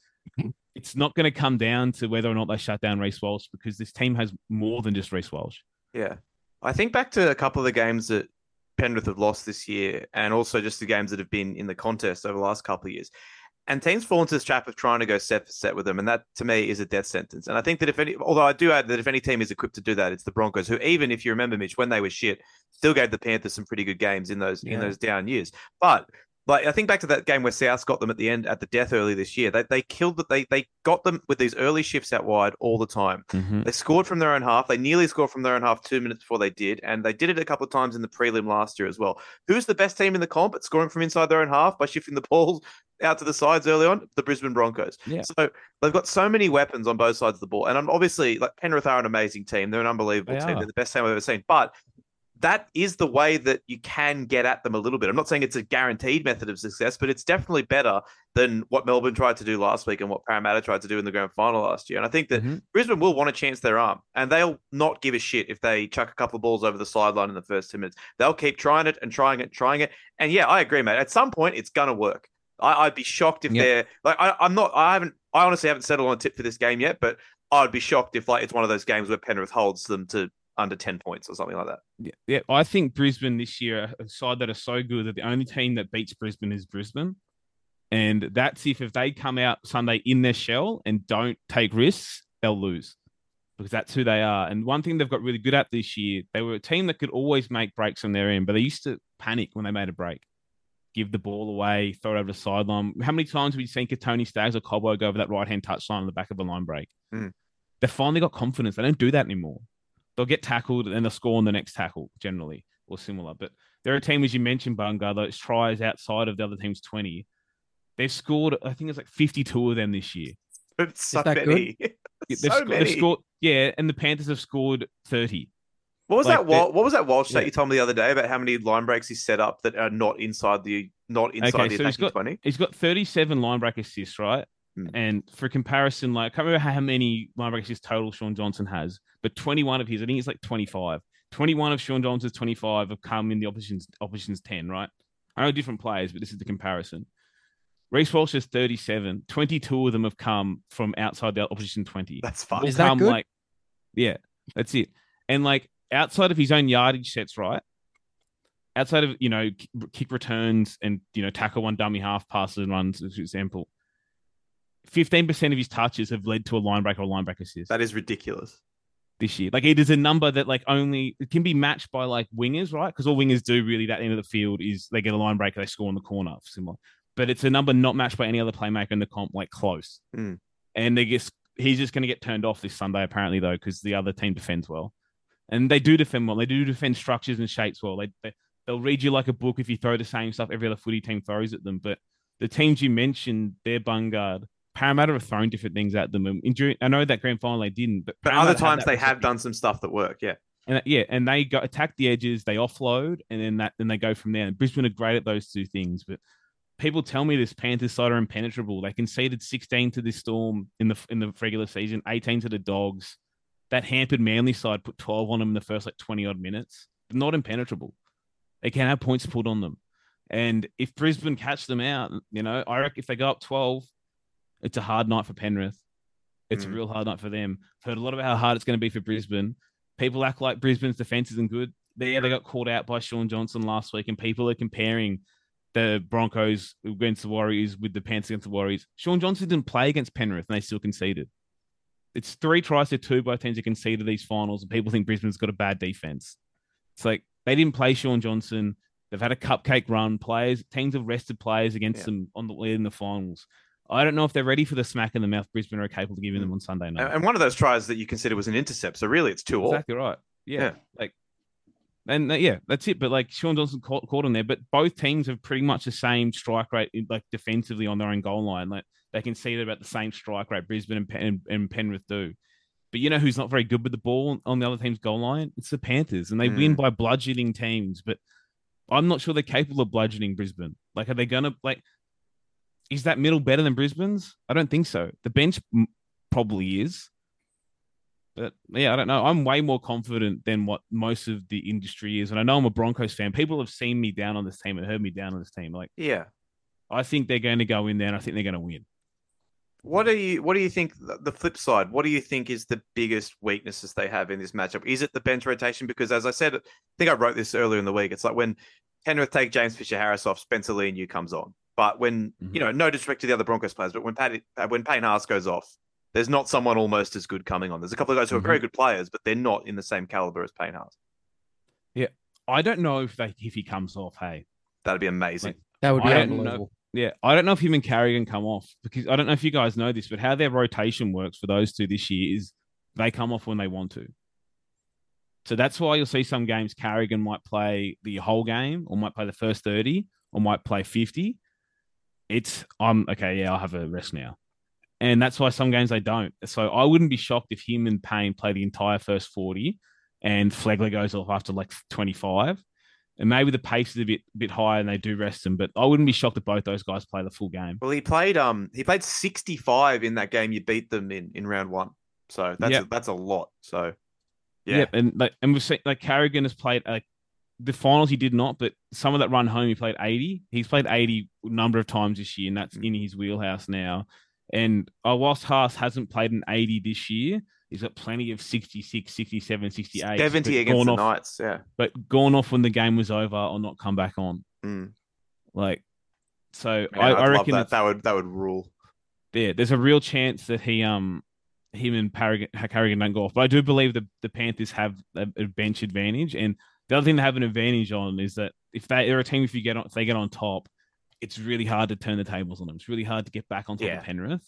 It's not going to come down to whether or not they shut down Reece Walsh because this team has more than just Reece Walsh. Yeah. I think back to a couple of the games that Penrith have lost this year and also just the games that have been in the contest over the last couple of years. And teams fall into this trap of trying to go set for set with them. And that to me is a death sentence. And I think that if any, although I do add that if any team is equipped to do that, it's the Broncos, who even if you remember, Mitch, when they were shit, still gave the Panthers some pretty good games in those in those down years. But like I think back to that game where South got them at the end at the death early this year. They they killed that they they got them with these early shifts out wide all the time. Mm-hmm. They scored from their own half. They nearly scored from their own half two minutes before they did, and they did it a couple of times in the prelim last year as well. Who's the best team in the comp at scoring from inside their own half by shifting the balls out to the sides early on? The Brisbane Broncos. Yeah. So they've got so many weapons on both sides of the ball, and I'm obviously like Penrith are an amazing team. They're an unbelievable They team. are. They're the best team I've ever seen, but. That is the way that you can get at them a little bit. I'm not saying it's a guaranteed method of success, but it's definitely better than what Melbourne tried to do last week and what Parramatta tried to do in the grand final last year. And I think that Mhm. Brisbane will want to chance their arm, and they'll not give a shit if they chuck a couple of balls over the sideline in the first two minutes. They'll keep trying it and trying it, and trying it. And yeah, I agree, mate. At some point, it's gonna work. I, I'd be shocked if Yep. they're like I, I'm not. I haven't. I honestly haven't settled on a tip for this game yet, but I'd be shocked if like it's one of those games where Penrith holds them to under ten points or something like that. Yeah, yeah, I think Brisbane this year, a side that are so good that the only team that beats Brisbane is Brisbane. And that's if if they come out Sunday in their shell and don't take risks, they'll lose. Because that's who they are. And one thing they've got really good at this year, they were a team that could always make breaks on their end, but they used to panic when they made a break. Give the ball away, throw it over the sideline. How many times have we seen Tony Staggs or Cobbo go over that right hand touchline on the back of a line break? Mm. They've finally got confidence. They don't do that anymore they'll get tackled and then they'll score on the next tackle generally or similar. But there are teams, as you mentioned, Bunga, those tries outside of the other team's 20. They've scored, I think it's like 52 of them this year. It's so that good? many. They've, so sco- they've many. scored, yeah, and the Panthers have scored 30. What was Like that? the- Wal- what was that Walsh Yeah. that you told me the other day about how many line breaks he set up that are not inside the not inside Okay, the so he's attacking got- twenty? He's got 37 line break assists, right? Hmm. And for comparison, like I can't remember how many line break assists total Shaun Johnson has, but 21 of his, I think it's like 25. 21 of Shaun Johnson's 25 have come in the opposition's opposition's 10, right? I know different players, but this is the comparison. Reece Walsh is 37. 22 of them have come from outside the opposition 20. That's fine. Is that good? Like, yeah, that's it. And like outside of his own yardage sets, right? Outside of you know kick returns and you know tackle one dummy half passes and runs, as an example. Fifteen percent of his touches have led to a line break or a line break assist That is ridiculous. this year. Like it is a number that like only it can be matched by like wingers, right? Because all wingers do really that end of the field is they get a line breaker, they score in the corner, similar. But it's a number not matched by any other playmaker in the comp, like close. Mm. And they just he's just going to get turned off this Sunday apparently though, because the other team defends well, and they do defend well. They do defend structures and shapes well. They, they they'll read you like a book if you throw the same stuff every other footy team throws at them. But the teams you mentioned, their Bungard, Parramatta have thrown different things at them. And during, I know that grand final they didn't, but But other times they have done some stuff that work. Yeah. And yeah, and they go attack the edges, they offload, and then that then they go from there. And Brisbane are great at those two things, but people tell me this Panthers side are impenetrable. They conceded 16 to the Storm in the in the regular season, 18 to the Dogs. That hampered Manly side put 12 on them in the first like 20 odd minutes. They're not impenetrable. They can have points put on them. And if Brisbane catch them out, you know, I reckon if they go up 12, it's a hard night for Penrith. It's Mm. a real hard night for them. I've heard a lot about how hard it's going to be for Brisbane. People act like Brisbane's defense isn't good. They, yeah, they got called out by Shaun Johnson last week, and people are comparing the Broncos against the Warriors with the Panthers against the Warriors. Shaun Johnson didn't play against Penrith, and they still conceded. It's three tries to two both teams have conceded these finals, and people think Brisbane's got a bad defense. It's like they didn't play Sean Johnson. They've had a cupcake run. Players, teams have rested players against Yeah. them on the way in the finals. I don't know if they're ready for the smack in the mouth Brisbane are capable of giving them hmm. on Sunday night. And, one of those tries that you consider was an intercept. So really, it's two all. Exactly right. Yeah. Yeah. Like, and yeah, that's it. But like Shaun Johnson caught, caught on there. But both teams have pretty much the same strike rate, like defensively on their own goal line. Like they can see that about the same strike rate Brisbane and, Pen- and, and Penrith do. But you know who's not very good with the ball on the other team's goal line? It's the Panthers, and they win hmm. by bludgeoning teams. But I'm not sure they're capable of bludgeoning Brisbane. Like, are they gonna like? Is that middle better than Brisbane's? I don't think so. The bench m- probably is. But yeah, I don't know. I'm way more confident than what most of the industry is. And I know I'm a Broncos fan. People have seen me down on this team and heard me down on this team. Like, Yeah. I think they're going to go in there and I think they're going to win. What do you What do you think? The flip side. What do you think is the biggest weaknesses they have in this matchup? Is it the bench rotation? Because as I said, I think I wrote this earlier in the week. It's like when Penrith take James Fisher Harris off, Spencer Leniu comes on. But when Mhm. you know, no disrespect to the other Broncos players, but when Pat, uh, when Payne Haas goes off, there's not someone almost as good coming on. There's a couple of guys who are very good players, but they're not in the same caliber as Payne Haas. Yeah, I don't know if they if he comes off. Hey, That'd be amazing. Like, That would be I don't know. unbelievable. yeah, I don't know if him and Carrigan come off because I don't know if you guys know this, but how their rotation works for those two this year is they come off when they want to. So that's why you'll see some games Carrigan might play the whole game, or might play the first thirty, or might play fifty. It's I'm okay. Yeah, I'll have a rest now, and that's why some games they don't. So I wouldn't be shocked if him and Payne play the entire first forty, and Flegler goes off after like twenty five, and maybe the pace is a bit bit higher and they do rest him. But I wouldn't be shocked if both those guys play the full game. Well, he played um he played 65 in that game you beat them in in round 1. So that's a, that's a lot. So yeah. Yeah, and like and we've seen like Carrigan has played like the finals he did not, but some of that run home he played 80. He's played 80 a number of times this year, and that's in his wheelhouse now. And uh, whilst Haas hasn't played an 80 this year, he's got plenty of 66, 67, 68. 70 but against the off, Knights, yeah. But gone off when the game was over or not come back on. Mm. Like, so Man, I, I reckon that. that would that would rule. yeah, there's a real chance that he um him and Parrigan, Carrigan don't go off. But I do believe the, the Panthers have a, a bench advantage. And the other thing they have an advantage on is that if they, they're a team, if you get on, if they get on top, it's really hard to turn the tables on them. It's really hard to get back on top Yeah. of Penrith.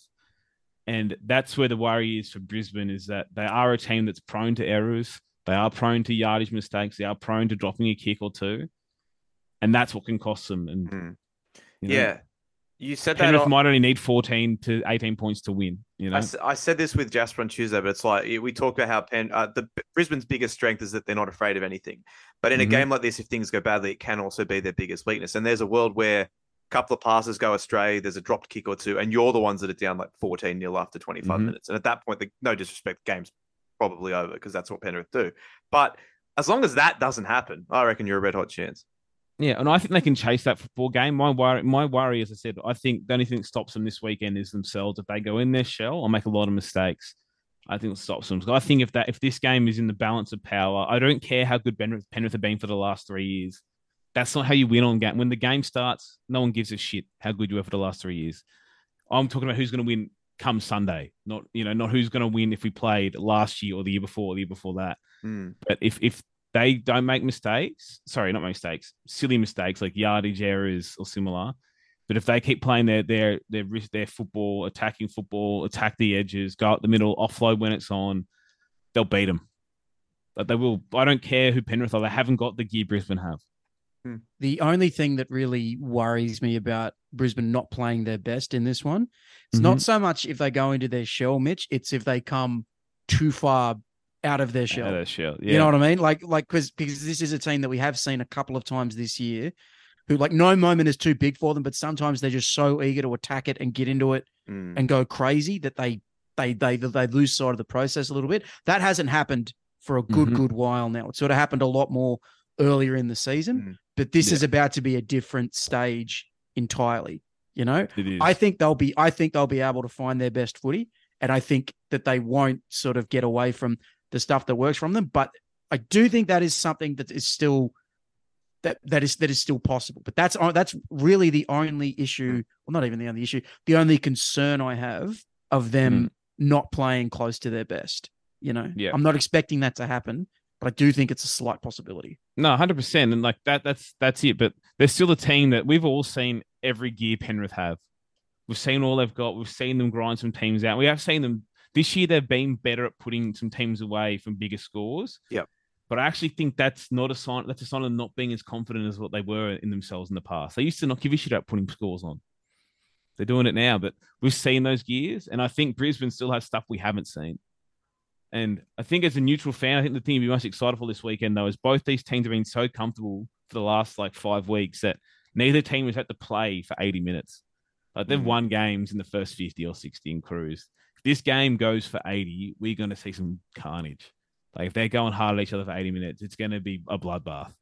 And that's where the worry is for Brisbane is that they are a team that's prone to errors. They are prone to yardage mistakes. They are prone to dropping a kick or two. And that's what can cost them. And Mm. you know, Yeah. You said that Penrith might only need 14 to 18 points to win. You know, I, I said this with Jasper on Tuesday, but it's like we talked about how Penn, uh, the Brisbane's biggest strength is that they're not afraid of anything. But in a Mhm. game like this, if things go badly, it can also be their biggest weakness. And there's a world where a couple of passes go astray, there's a dropped kick or two, and you're the ones that are down like 14 nil after 25 Mhm. minutes. And at that point, the, no disrespect, the game's probably over because that's what Penrith do. But as long as that doesn't happen, I reckon you're a red hot chance. Yeah, and I think they can chase that football game. My worry, my worry, as I said, I think the only thing that stops them this weekend is themselves. If they go in their shell or make a lot of mistakes, I think it stops them. I think if that if this game is in the balance of power, I don't care how good Penrith, Penrith have been for the last three years. That's not how you win on game. When the game starts, no one gives a shit how good you were for the last three years. I'm talking about who's going to win come Sunday, not you know not who's going to win if we played last year or the year before or the year before that. Mm. But if if they don't make mistakes, sorry, not mistakes, silly mistakes like yardage errors or similar. But if they keep playing their their their their football, attacking football, attack the edges, go up the middle, offload when it's on, they'll beat them. But they will. I don't care who Penrith are. They haven't got the gear Brisbane have. The only thing that really worries me about Brisbane not playing their best in this one, it's Mhm. not so much if they go into their shell, Mitch. It's if they come too far out of their shell. Yeah, that's shell. Yeah. You know what I mean? Like, like because because this is a team that we have seen a couple of times this year, who like no moment is too big for them, but sometimes they're just so eager to attack it and get into it Mm. and go crazy that they they they they lose sight of the process a little bit. That hasn't happened for a good Mhm. good while now. It sort of happened a lot more earlier in the season, Mm. but this Yeah. is about to be a different stage entirely. You know, It is. I think they'll be I think they'll be able to find their best footy, and I think that they won't sort of get away from the stuff that works from them. But I do think that is something that is still that that is that is still possible. But that's uh, that's really the only issue. Well, not even the only issue. The only concern I have of them mm. not playing close to their best. You know, Yeah. I'm not expecting that to happen, but I do think it's a slight possibility. No, hundred percent, and like that. That's that's it. But they're still a team that we've all seen every gear Penrith have. We've seen all they've got. We've seen them grind some teams out. We have seen them this year. They've been better at putting some teams away from bigger scores. Yep. But I actually think that's not a sign. That's a sign of not being as confident as what they were in themselves in the past. They used to not give a shit about putting scores on. They're doing it now, but we've seen those gears, and I think Brisbane still has stuff we haven't seen. And I think as a neutral fan, I think the thing to be most excited for this weekend though is both these teams have been so comfortable for the last like five weeks that neither team has had to play for 80 minutes. Like they've Mhm. won games in the first 50 or 60 in cruise. If this game goes for 80, we're going to see some carnage. Like if they're going hard at each other for 80 minutes, it's going to be a bloodbath.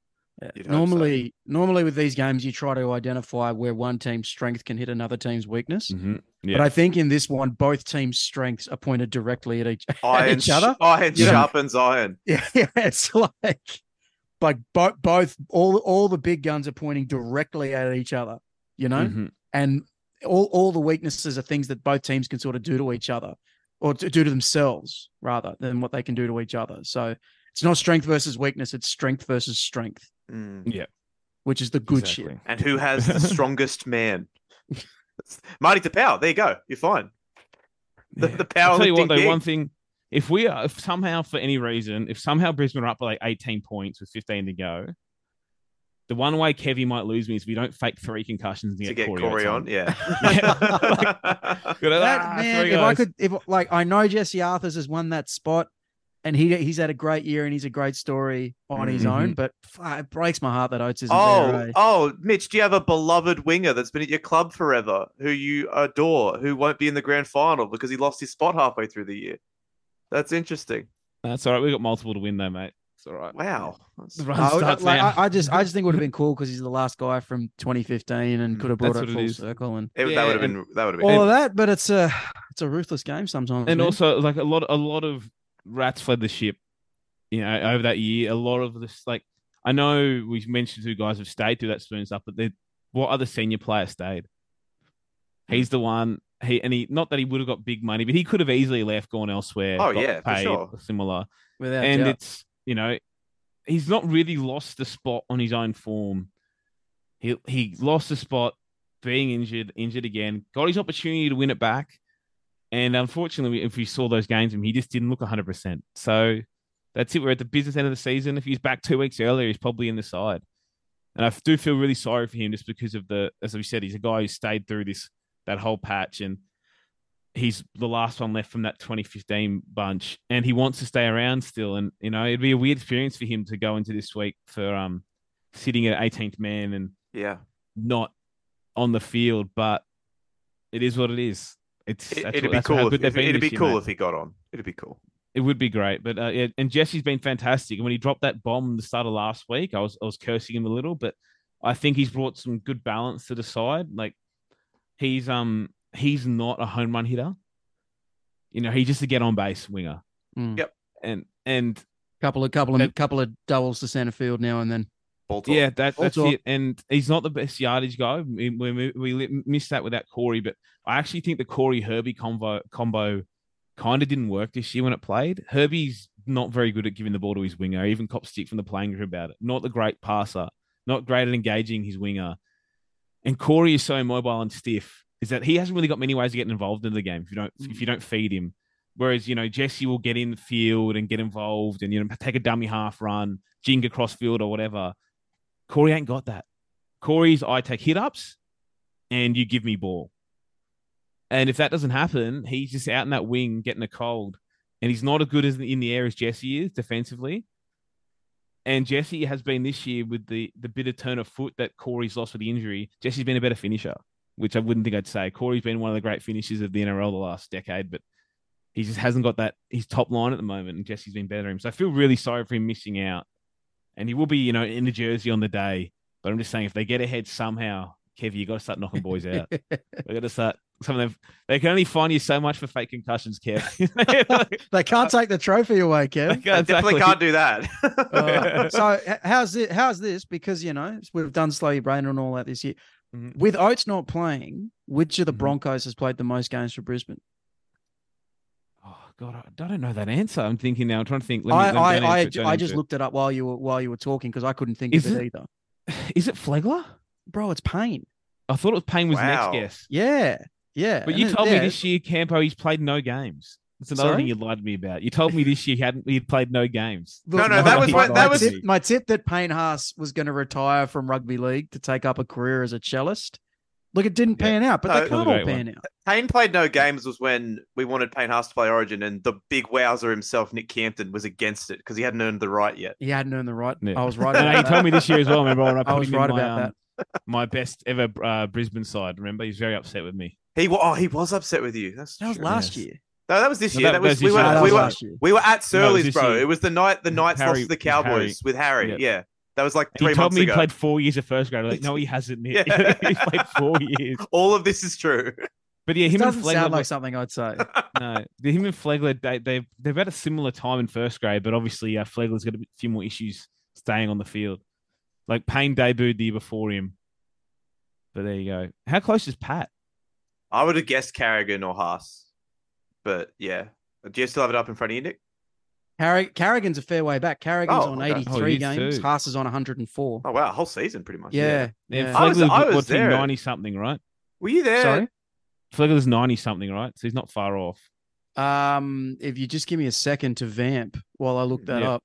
Yeah. You'd hope so. Normally, normally with these games, you try to identify where one team's strength can hit another team's weakness. Mm-hmm. But I think in this one, both teams' strengths are pointed directly at each, at Iron, each other. sh- iron You know- sharpens iron. Yeah, yeah, it's like like both both all all the big guns are pointing directly at each other, you know, Mhm. and all all the weaknesses are things that both teams can sort of do to each other or to do to themselves rather than what they can do to each other. So it's not strength versus weakness; it's strength versus strength, Mm. which is the good Exactly. shit. And who has the strongest man? Marty Taupau. There you go. You're fine. The, Yeah. the I'll tell you what, though, king. one thing, if we are, if somehow for any reason, if somehow Brisbane are up by like 18 points with 15 to go, the one way Kevy might lose me is if we don't fake three concussions and to get, get Corey, Corey Oates on, yeah. Good at That, that, man, three if I could, if like I know Jesse Arthars has won that spot, and he he's had a great year and he's a great story on his own. But f- it breaks my heart that Oates isn't there. oh, eh? oh, Mitch, do you have a beloved winger that's been at your club forever, who you adore, who won't be in the grand final because he lost his spot halfway through the year? That's interesting. That's all right. We've got multiple to win, though, mate. It's all right. Wow. The run I, would- starts like, now. I, I just, I just think it would have been cool because he's the last guy from 2015 and Mm, could have brought that's it what it full circle and it- Yeah, that would have been. That would have been. all of that. But it's a, it's a ruthless game sometimes. and man. also like a lot a lot of rats fled the ship you know over that year a lot of this like i know we mentioned two guys have stayed through that spoon stuff but they what other senior player stayed he's the one he and he not that he would have got big money but he could have easily left gone elsewhere Oh, got yeah, for paid sure. similar without and doubt. it's you know he's not really lost the spot on his own form. He he lost the spot being injured injured again got his opportunity to win it back. And unfortunately if we saw those games him he just didn't look 100% so that's it. We're at the business end of the season. If he's back two weeks earlier he's probably in the side. And i do feel really sorry for him just because of the as we said he's a guy who stayed through this that whole patch. And he's the last one left from that 2015 bunch and he wants to stay around still and you know it'd be a weird experience for him to go into this week for um sitting at 18th man and yeah. not on the field but it is what it is it's it, it'd what- be cool. good If, it'd be year, cool mate. if he got on. It'd be cool. it would be great but uh, yeah, and jesse's been fantastic and when he dropped that bomb the start of last week i was i was cursing him a little but i think he's brought some good balance to the side like he's um he's not a home run hitter you know he's just a get on base winger Mm. Yep. and and couple of couple of and- couple of doubles to center field now and then. Ball talk. Yeah, that, Ball that's talk. it. And he's not the best yardage guy. We, we, we li- missed that without Corey, but I actually think the Corey Herbie combo combo kind of didn't work this year when it played. Herbie's not very good at giving the ball to his winger. Even cop stick from the playing group about it. Not the great passer. Not great at engaging his winger. And Corey is so mobile and stiff is that he hasn't really got many ways of getting involved in the game if you don't if you mm. don't feed him. Whereas you know Jesse will get in the field and get involved and you know take a dummy half run, jing across field or whatever. Corey ain't got that. Corey's I take hit ups and you give me ball. And if that doesn't happen, he's just out in that wing getting a cold. And he's not as good as in the air as Jesse is defensively. And Jesse has been this year with the the bit of turn of foot that Corey's lost with the injury. Jesse's been a better finisher, which I wouldn't think I'd say. Corey's been one of the great finishes of the NRL the last decade, but he just hasn't got that his top line at the moment, and Jesse's been better him. So I feel really sorry for him missing out. And he will be, you know, in the jersey on the day. But I'm just saying, if they get ahead somehow, Kev, you got to start knocking boys out. we got to start. Some of them, they can only fine you so much for fake concussions, Kev. they can't take the trophy away, They Kev. can't- Definitely exactly. can't do that. Uh, so how's it? How's this? Because you know we've done slow your brain and all that this year. Mhm. With Oates not playing, which of the Mhm. Broncos has played the most games for Brisbane? Oh God, I I don't know that answer. I'm thinking now. I'm trying to think. Let me- I I I, it, I just it. looked it up while you were while you were talking because I couldn't think Is of it, it- either. Is it Flegler? Bro, it's Payne. I thought it was Payne was Wow. next guess. Yeah, yeah. But And you then- told yeah, me this year, Campo, he's played no games. That's another Sorry? thing you lied to me about. You told me this year he hadn't he'd played no games. Look, No, no, that was my- what- my that was- tip, my tip that Payne Haas was going to retire from rugby league to take up a career as a cellist. Look, it didn't Yeah. pan out, but No, they it was can't all great one. pan out. Payne played no games was when we wanted Payne Haas to play Origin, and the big wowzer himself, Nick Campton, was against it because he hadn't earned the right yet. He hadn't earned the right. Yeah. I was right. No, about he told me this year as well. Remember when I, I was him in right my, about um, my best ever uh, Brisbane side. Remember, he was very upset with me. He oh he was upset with you. That's That was true. last Yes. year. No, that was this No, year. that- That, was, we were. No, that we was were we were at No, it was Surly's, this bro. year. It was the night the Knights Harry- lost to the it was Harry. Cowboys with Harry. Yep. Yeah, that was like He three told months me ago. he told me he played four years of first grade. I'm like, no, he hasn't. Nick. Yeah. He's played four years. All of this is true. But yeah, It him and doesn't Flegler. sound were- like something I'd say. no, the- him and Flegler, they, they've they've had a similar time in first grade, but obviously uh, Flegler's got a few more issues staying on the field. Like Payne debuted the year before him, but there you go. How close is Pat? I would have guessed Carrigan or Haas, but yeah. Do you still have it up in front of you, Nick? Carrig- Carrigan's a fair way back. Carrigan's Oh, on okay. 83 Oh, games. too. Haas is on 104. Oh wow, whole season pretty much. yeah. And yeah. I was- I was there. ninety something, right? Were you there? Sorry. Flegler's ninety something, right? So he's not far off. Um, if you just give me a second to vamp while I look that Yeah. up.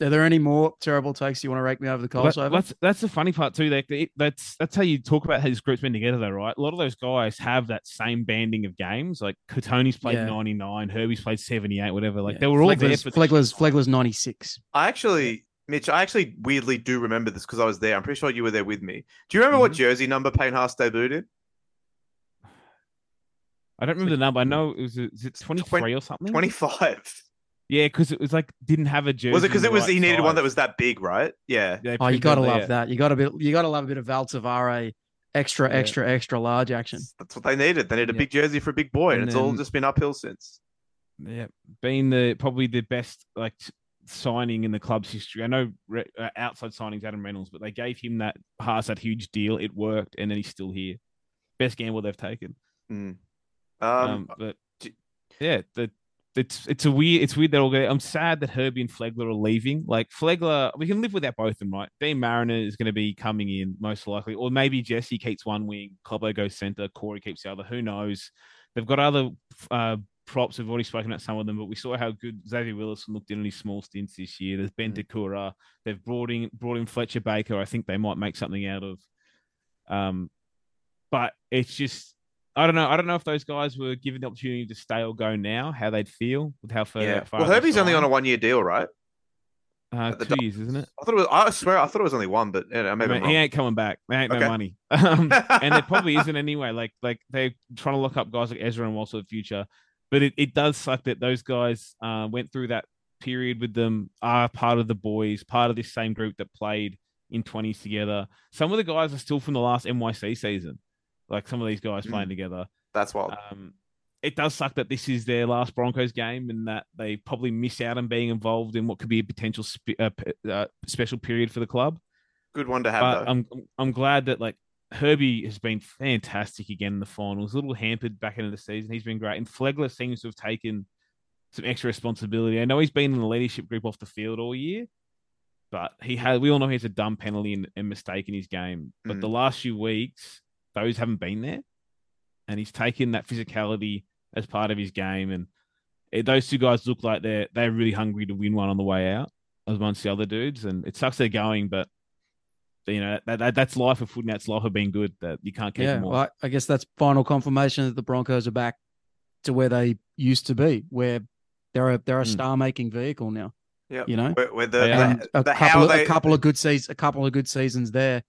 Are there any more terrible takes you want to rake me over the coals that- over? that's that's the funny part too. Like it- that's that's how you talk about how this group's been together, though, right? A lot of those guys have that same banding of games. Like Tony's played Yeah. ninety nine, Herbie's played seventy eight, whatever. Like Yeah. they were all there Flegler's, for Flegler's, Flegler's 96. I actually, Mitch, I actually weirdly do remember this because I was there. I'm pretty sure you were there with me. Do you remember what Mm-hmm. jersey number Payne Haas debuted in? I don't remember the number. I know it was is it twenty three or something. 25. Yeah, because it was like didn't have a jersey. Was it because it was right he needed one that was that big, right? Yeah. They Oh, you gotta love there. that. You gotta be, you gotta love a bit of Valtavare extra, Yeah. extra, extra large action. That's what they needed. They needed a Yeah. big jersey for a big boy, and, And it's all just been uphill since. Yeah, being the probably the best like signing in the club's history. I know re- uh, outside signings Adam Reynolds, but they gave him that Haas that huge deal. It worked, and then he's still here. Best gamble they've taken. Mm. Um, Um, but d- yeah, the it's it's a weird it's weird that all go. I'm sad that Herbie and Flegler are leaving. Like Flegler, we can live without both of them, right? Deine Mariner is going to be coming in most likely, or maybe Jesse keeps one wing, Cobbo goes center, Corey keeps the other. Who knows? They've got other uh, props. We've already spoken about some of them, but we saw how good Xavier Willis looked in his small stints this year. There's Ben Mm. Te Kura. They've brought in brought in Fletcher Baker. I think they might make something out of. Um, but it's just I don't know. I don't know if those guys were given the opportunity to stay or go now, how they'd feel with how far. yeah. far Well, Herbie's only on a one year deal, right? uh, two years, isn't it? I thought it was. I swear, I thought it was only one, but yeah, maybe I mean, he ain't coming back. There ain't Okay. no money, um, and there probably isn't anyway. Like like they're trying to lock up guys like Ezra and Walsh for the future, but it, it does suck that those guys uh, went through that period with them, are part of the boys, part of this same group that played in twenties together. Some of the guys are still from the last NYC season, like some of these guys Mm. playing together. That's wild. Um, it does suck that this is their last Broncos game and that they probably miss out on being involved in what could be a potential spe- uh, uh, special period for the club. Good one to have. But though. I'm I'm glad that like Herbie has been fantastic again in the finals. A little hampered back into the season. He's been great, and Flegler seems to have taken some extra responsibility. I know he's been in the leadership group off the field all year, but he had. We all know he has a dumb penalty and, and mistake in his game. But Mm. the last few weeks, those haven't been there, and he's taken that physicality as part of his game. And eh, those two guys look like they're they're really hungry to win one on the way out amongst the other dudes. And it sucks they're going, but you know that, that that's life of footy. That's life of being good. That you can't keep yeah, them all. well, I, I guess that's final confirmation that the Broncos are back to where they used to be, where they're a they're a Mm. star making vehicle now. Yeah, You know, Where, where the, They are. and the, a couple how of, they a couple of good seasons, a couple of good seasons there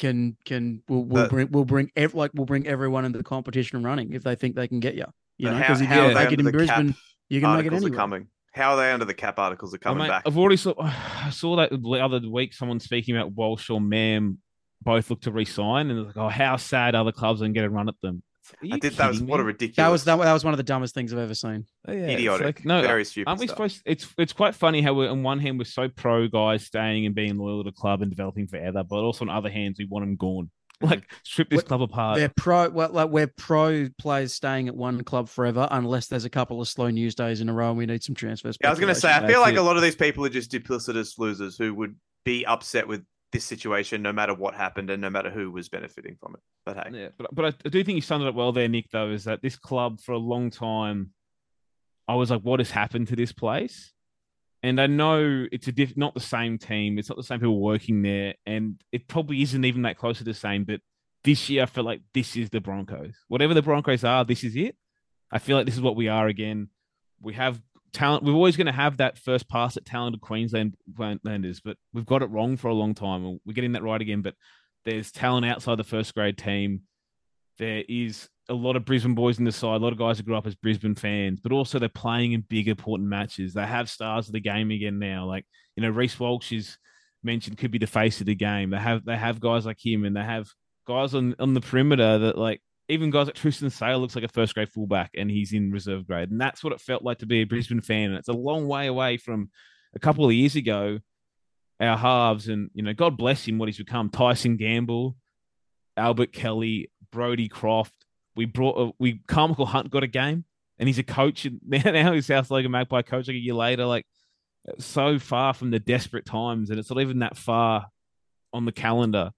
can can will, will The- bring will bring ev- like will bring everyone into the competition running if they think they can get you. You know, because if how you they make it in Brisbane, you can make it articles are anywhere. coming. How are they under the cap articles are Oh, coming mate, back? I've already saw. I saw that the other week. Someone speaking about Walsh or Mam both look to resign, and it's like, oh, how sad other clubs and get a run at them. It's like, are I did that was kidding what a ridiculous That was that, that was one of the dumbest things I've ever seen. Oh, yeah, it's idiotic. like, no, very stupid. aren't we stuff. supposed? It's it's quite funny how we're on one hand we're so pro guys staying and being loyal to the club and developing forever, but also on other hands we want them gone. Like strip this What- club apart. They're pro, well, like we're pro players staying at one club forever, unless there's a couple of slow news days in a row and we need some transfers. Yeah, I was going to say, I That's feel like it. a lot of these people are just duplicitous losers who would be upset with this situation no matter what happened and no matter who was benefiting from it. But hey, Yeah, but but I, do think you summed it up well there, Nick. Though, is that this club for a long time, I was like, what has happened to this place? And I know it's a diff- not the same team. It's not the same people working there, and it probably isn't even that close to the same. But this year, I feel like this is the Broncos. Whatever the Broncos are, this is it. I feel like this is what we are again. We have talent. We're always going to have that first pass at talented Queensland Queenslanders, but we've got it wrong for a long time. We're getting that right again, but there's talent outside the first grade team. There is a lot of Brisbane boys in the side, a lot of guys who grew up as Brisbane fans, but also they're playing in big important matches. They have stars of the game again now. Like, you know, Reece Walsh is mentioned could be the face of the game. They have they have guys like him and they have guys on, on the perimeter that like even guys like Tristan Sailor looks like a first grade fullback and he's in reserve grade. And that's what it felt like to be a Brisbane fan. And it's a long way away from a couple of years ago, our halves, and you know, God bless him what he's become. Tyson Gamble, Albert Kelly, Brodie Croft. We brought a, we Carmichael Hunt got a game, and he's a coach. And now, now he's South Logan Magpie coach. Like a year later, like so far from the desperate times, and it's not even that far on the calendar,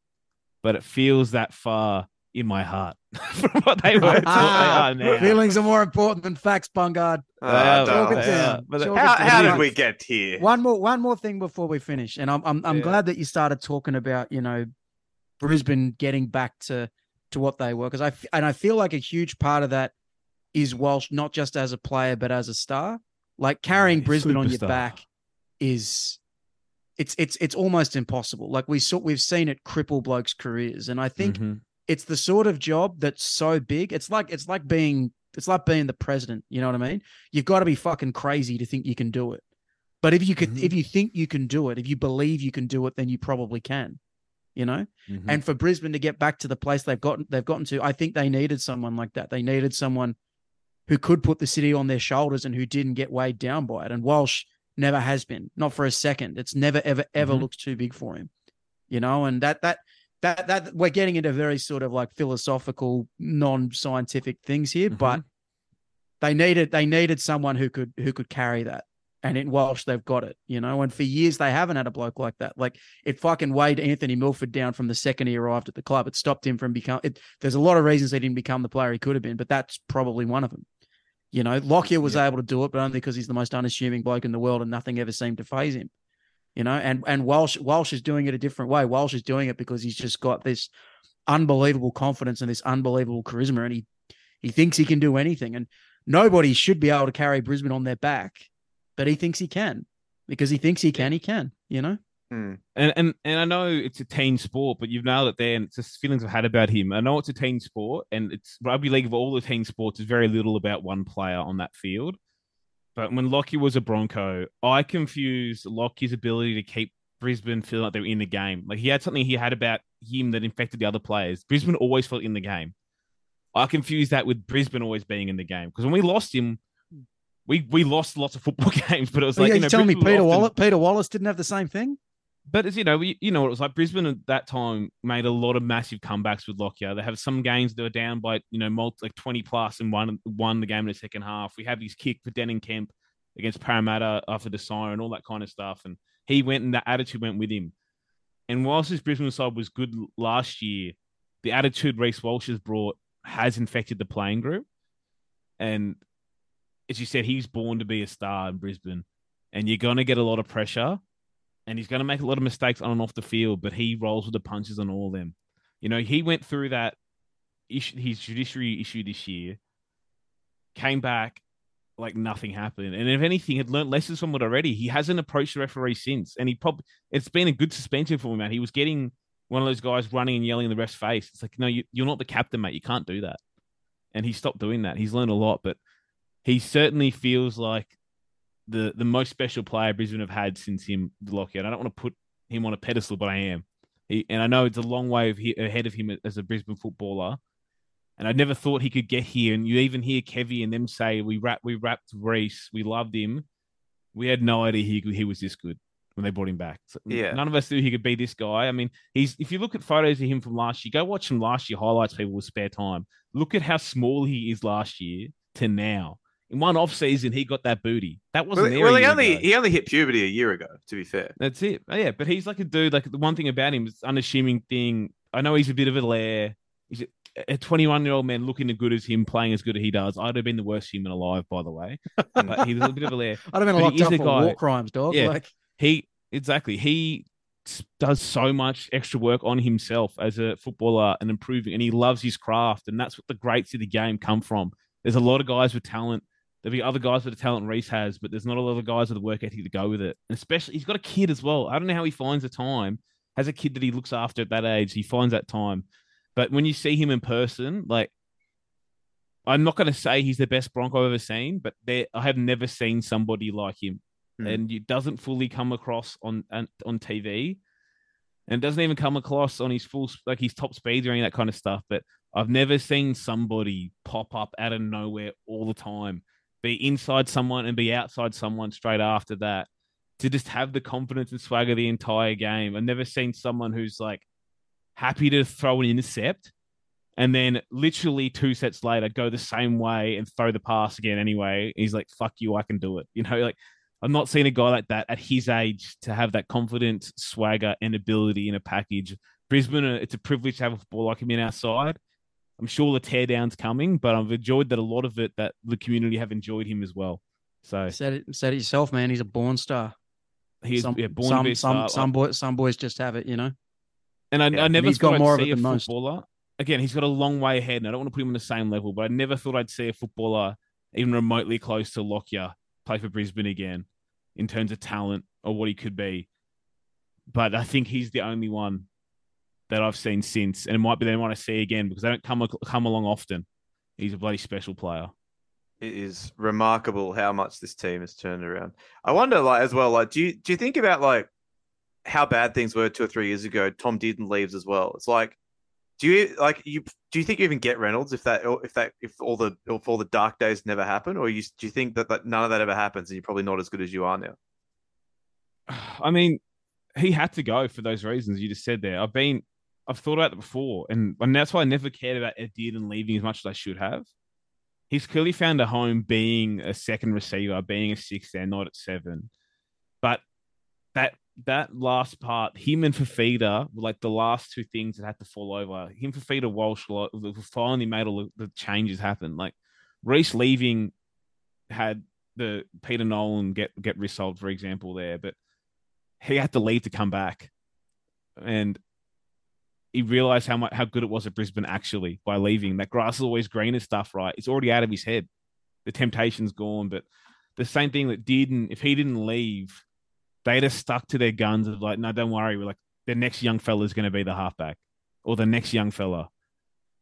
but it feels that far in my heart from what they were to what they are now. Feelings are more important than facts, Bungard. uh, Talk it down. Talk how, it down. did we get here? One more, one more thing before we finish, and I'm I'm, I'm Yeah. glad that you started talking about you know Brisbane getting back to to what they were because I f- and I feel like a huge part of that is Walsh not just as a player but as a star. Like carrying Yeah, Brisbane on your back is it's it's it's almost impossible. Like we saw we've seen it cripple blokes' careers, and I think Mhm. It's the sort of job that's so big. It's like it's like being it's like being the president. You know what I mean? You've got to be fucking crazy to think you can do it. But if you could, Mhm. if you think you can do it, if you believe you can do it, then you probably can. You know. Mhm. And for Brisbane to get back to the place they've gotten they've gotten to, I think they needed someone like that. They needed someone who could put the city on their shoulders and who didn't get weighed down by it. And Walsh never has been, not for a second. It's never, ever, ever Mhm. looked too big for him. You know, and that that that that we're getting into very sort of like philosophical, non-scientific things here, but Mhm. they needed they needed someone who could who could carry that. And in Walsh, they've got it, you know. And for years, they haven't had a bloke like that. Like it fucking weighed Anthony Milford down from the second he arrived at the club. It stopped him from becoming. It, there's a lot of reasons he didn't become the player he could have been, but that's probably one of them. You know, Lockyer was able to do it, but only because he's the most unassuming bloke in the world, and nothing ever seemed to phase him. You know, and and Walsh Walsh is doing it a different way. Walsh is doing it because he's just got this unbelievable confidence and this unbelievable charisma, and he he thinks he can do anything. And nobody should be able to carry Brisbane on their back, but he thinks he can because he thinks he can. He can. You know. Hmm. And and and I know it's a team sport, but you've nailed it there. And it's just feelings I've had about him. I know it's a team sport, and it's rugby league of all the team sports is very little about one player on that field. But when Lockie was a Bronco, I confused Lockie's ability to keep Brisbane feeling like they were in the game. Like he had something he had about him that infected the other players. Brisbane always felt in the game. I confused that with Brisbane always being in the game because when we lost him, we we lost lots of football games. But it was like yeah, you know, telling me Peter Wallace Peter Wallace didn't have the same thing? But as you know, you, you know what it was like. Brisbane at that time made a lot of massive comebacks with Lockyer. They have some games that were down by you know multi, like twenty plus and won won the game in the second half. We have his kick for Denan Kemp against Parramatta after the siren, all that kind of stuff, and he went and that attitude went with him. And whilst his Brisbane side was good last year, the attitude Reece Walsh has brought has infected the playing group. And as you said, he's born to be a star in Brisbane, and you're going to get a lot of pressure and he's going to make a lot of mistakes on and off the field, but he rolls with the punches on all of them. You know, he went through that issue, his judiciary issue this year, came back like nothing happened, and if anything, had learned lessons from it already. He hasn't approached the referee since, and he probably it's been a good suspension for him, man. He was getting one of those guys running and yelling in the ref's face. It's like, no, you, you're not the captain, mate. You can't do that. And he stopped doing that. He's learned a lot, but he certainly feels like the the most special player Brisbane have had since him Lockyer. I don't want to put him on a pedestal, but I am. He, and I know it's a long way of he, ahead of him as a Brisbane footballer. And I never thought he could get here. And you even hear Kevy and them say we wrapped we wrapped Reece. we loved him. We had no idea he he was this good when they brought him back. So Yeah. none of us knew he could be this guy. I mean, he's if you look at photos of him from last year, go watch him last year highlights people with spare time. Look at how small he is last year to now. In one off season, he got that booty. That wasn't Well, there. well he only ago. he only hit puberty a year ago. To be fair, That's it. Oh, yeah, but he's like a dude. Like the one thing about him is unassuming thing. I know he's a bit of a lair. He's a 21 year old man looking as good as him, playing as good as he does. I'd have been the worst human alive, by the way. But he's a bit of a lair. I'd have been But he locked up a for guy- war crimes, dog. Yeah. Like, He exactly. He does so much extra work on himself as a footballer and improving, and he loves his craft, and that's what the greats of the game come from. There's a lot of guys with talent. There'll be other guys with the talent Reece has, but there's not a lot of guys with the work ethic to go with it. And especially, he's got a kid as well. I don't know how he finds the time. Has a kid that he looks after at that age. He finds that time. But when you see him in person, like I'm not going to say he's the best Bronco I've ever seen, but there I have never seen somebody like him, Hmm. and it doesn't fully come across on on, on TV, and doesn't even come across on his full like his top speeds or any of that kind of stuff. But I've never seen somebody pop up out of nowhere all the time, be inside someone and be outside someone straight after that. To just have the confidence and swagger the entire game. I've never seen someone who's like happy to throw an intercept and then literally two sets later go the same way and throw the pass again anyway. He's like, fuck you, I can do it. You know, like I'm not seeing a guy like that at his age to have that confidence, swagger, and ability in a package. Brisbane, it's a privilege to have a football like him in our side. I'm sure the teardown's coming, but I've enjoyed that a lot of it that the community have enjoyed him as well. So said it, said it yourself, man. He's a born star. he's some, yeah, born some, to some, some, boy, some boys just have it, you know. And I, Yeah, I and never he's thought got I'd more of see a than most. footballer. Again, he's got a long way ahead, and I don't want to put him on the same level, but I never thought I'd see a footballer even remotely close to Lockyer play for Brisbane again in terms of talent or what he could be. But I think he's the only one that I've seen since, and it might be the one I see again because they don't come come along often. He's a bloody special player. it is remarkable how much this team has turned around. I wonder, like as well, like do you do you think about like how bad things were two or three years ago? Tom Dearden leaves as well. It's like, do you like you do you think you even get Reynolds if that if that if all the if all the dark days never happen, or you do you think that, that none of that ever happens and you're probably not as good as you are now? I mean, he had to go for those reasons you just said there. I've been, I've thought about it before, and, and that's why I never cared about Ed Dearden leaving as much as I should have. He's clearly found a home being a second receiver, being a six there, not at seven. But that that last part, him and Fifita were like the last two things that had to fall over. Him, and Fifita, Walsh, finally made all the changes happen. Like Reece leaving had the Peter Nolan get get resold, for example, there, but he had to leave to come back, and he realized how much how good it was at Brisbane actually by leaving. That grass is always green and stuff, right? It's already out of his head. The temptation's gone, but the same thing that didn't if he didn't leave, they'd have stuck to their guns of like, no, don't worry, we're like the next young fella is going to be the halfback or the next young fella.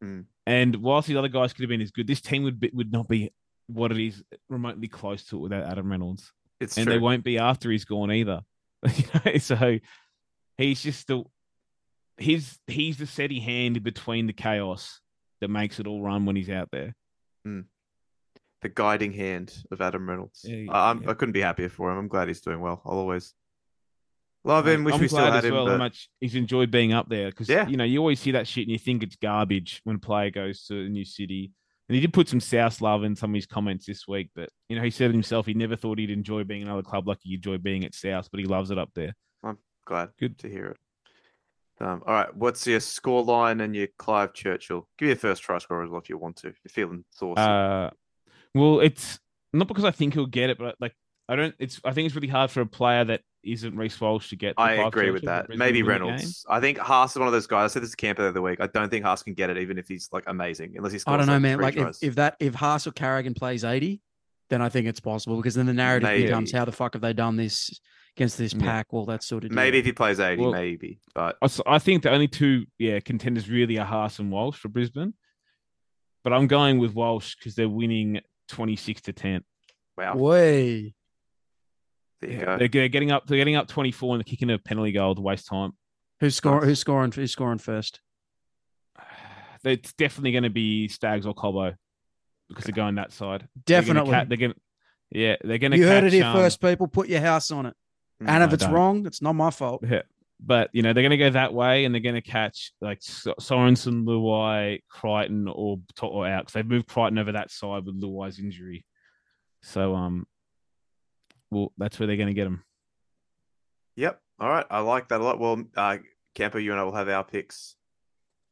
Mm. And whilst these other guys could have been as good, this team would be, would not be what it is remotely close to it without Adam Reynolds It's and true. they won't be after he's gone either. So he's just the he's he's the steady hand between the chaos that makes it all run when he's out there. Hmm. the guiding hand of Adam Reynolds. Yeah, I, I'm, yeah. I couldn't be happier for him. I'm glad he's doing well. I'll always Love him. Wish I'm we still had as him. well how but- much he's enjoyed being up there because Yeah. you know you always see that shit and you think it's garbage when a player goes to a new city. And he did put some South love in some of his comments this week, but you know he said himself he never thought he'd enjoy being another club like he enjoyed being at South, but he loves it up there. I'm glad Good. to hear it. Um, all right, what's your score line and your Clive Churchill? Give me a first try score as well if you want to. If you're feeling saucy. Uh, well, it's not because I think he'll get it, but like I don't. It's I think it's really hard for a player that isn't Reece Walsh to get. the I Clive agree with Churchill for that. Maybe to win the game. Reynolds. I think Haas is one of those guys. I said this to Camper the other week. I don't think Haas can get it, even if he's like amazing, unless he's. I don't know, man. Like if, if that if Haas or Carrigan plays eighty, then I think it's possible because then the narrative Maybe. becomes how the fuck have they done this against this Yeah. pack? All that sort of deal. maybe if he plays eighty, Well- maybe. But I think the only two yeah contenders really are Haas and Walsh for Brisbane, but I'm going with Walsh because they're winning twenty six to ten. wow, Way. there you Yeah, go. They're, they're getting up. They're getting up twenty four and they're kicking a penalty goal to waste time. Who's scoring? Who's scoring? Who's scoring first? It's definitely going to be Staggs or Cobbo because they're going that side. They're gonna Definitely. They're going. Yeah, they're going to. you heard it here um, first, people. Put your house on it. Mm, And if I it's don't. wrong, it's not my fault. Yeah. But you know they're going to go that way, and they're going to catch like Sorensen, Luai, Crichton, or or out because they've moved Crichton over that side with Luai's injury. So um, well that's where they're going to get him. Yep. All right. I like that a lot. Well, uh, Camper, you and I will have our picks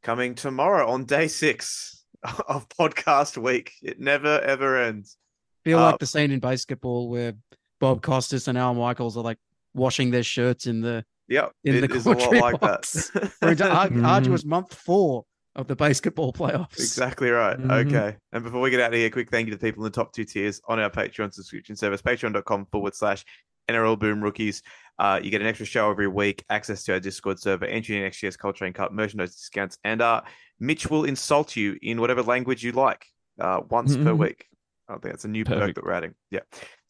coming tomorrow on day six of podcast week. It never ever ends. Feel Uh, like the scene in basketball where Bob Costas and Al Michaels are like washing their shirts in the yeah In it the is a lot like box. that. we're into ar- Mhm. arduous month four of the basketball playoffs. Exactly right. Mhm. Okay. And before we get out of here, quick thank you to the people in the top two tiers on our Patreon subscription service, patreon.com forward slash NRL Boom Rookies. Uh, you get an extra show every week, access to our Discord server, entry in next year's Culture and Cup, merchandise discounts, and uh, Mitch will insult you in whatever language you like uh, once per Mhm. week. I think that's a new perk that we're adding. Yeah.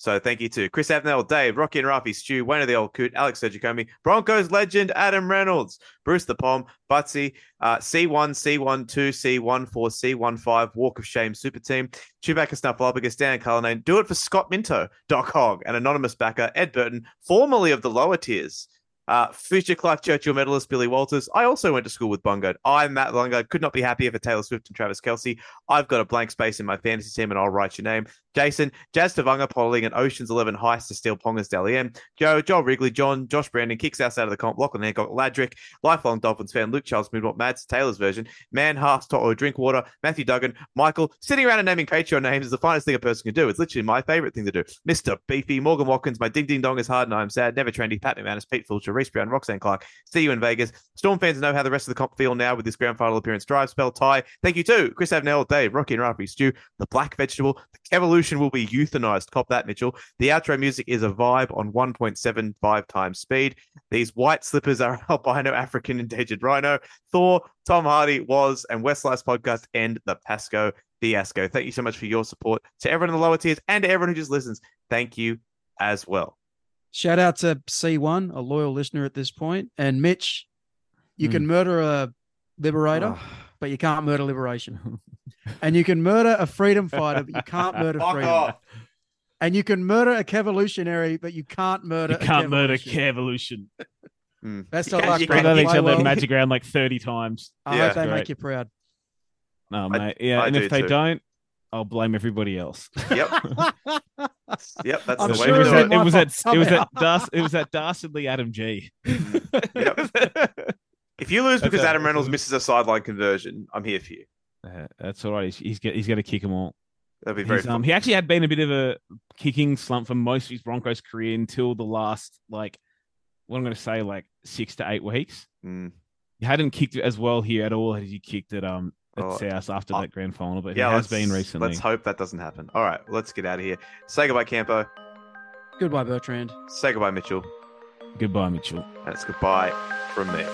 So thank you to Chris Avenel, Dave, Rocky and Rafi, Stu, Wayne of the Old Coot, Alex Sergicomi, Broncos legend Adam Reynolds, Bruce the Pom, Butsy, uh, C1, C12, C14, C15, Walk of Shame Super Team, Chewbacca Snuffleupagus, Dan Cullinane, do it for Scott Minto, Doc Hogg, an anonymous backer, Ed Burton, formerly of the lower tiers. Uh, future Clive Churchill medalist Billy Walters. I also went to school with Bongo. I'm Matt Longo. Could not be happier for Taylor Swift and Travis Kelce. I've got a blank space in my fantasy team, and I'll write your name. Jason, Jazz Tevaga polling an Ocean's Eleven heist to steal Ponga's Dally M. Joe, Joel Wrigley, John, Josh Brandon kicks us out of the comp. Lachlan Hancock, Ladrick, lifelong Dolphins fan, Luke Charles Midwalt, Mads, Taylor's version, Man, Haas, Toto, Drinkwater, Matthew Duggan, Michael, sitting around and naming Patreon names is the finest thing a person can do. It's literally my favorite thing to do. Mr. Beefy, Morgan Watkins, my ding ding dong is hard and I'm sad. Never trendy, Pat McManus, Pete Fulcher, Reese Brown, Roxanne Clark. See you in Vegas. Storm fans know how the rest of the comp feel now with this grand final appearance. Drive spell tie. Thank you too. Chris Avenel, Dave, Rocky and Rafi, Stu, the black vegetable. The evolution will be euthanized. Cop that, Mitchell. The outro music is a vibe on 1.75 times speed. These white slippers are albino African endangered rhino. Thor, Tom Hardy was, and Westlife's podcast end the Pasco fiasco. Thank you so much for your support to everyone in the lower tiers and to everyone who just listens. Thank you as well. Shout out to C1, a loyal listener at this. And Mitch, you Hmm. can murder a liberator, Oh, but you can't murder liberation. and you can murder a freedom fighter, but you can't murder Fuck freedom. off. And you can murder a Kevolutionary, but you can't murder You can't murder Kevolution. Kevolution. Hmm. Best You of can't- luck, you They've can't- brother. done each other well. magic round like thirty times. I Yeah. hope they Great. make you proud. No, I- mate. Yeah, I and if they too. don't, I'll blame everybody else. Yep. Yep. That's I'm the way sure it to was do it. it was at Somehow. it was at Dars, it was at Dastardly Adam G. If you lose That's because a- Adam Reynolds a- misses a sideline conversion, I'm here for you. Uh, that's all right. He's he's, get, he's going to kick them all. That'd be very He's, um, he actually had been a bit of a kicking slump for most of his Broncos career until the last like what I'm going to say like six to eight weeks. Mm. He hadn't kicked it as well here at all as he kicked it um at Oh, South after oh, that grand final, but Yeah, he has let's- been recently. Let's hope that doesn't happen. All right, let's get out of here. Say goodbye, Campo. Goodbye, Bertrand. Say goodbye, Mitchell. Goodbye, Mitchell. And it's goodbye from me.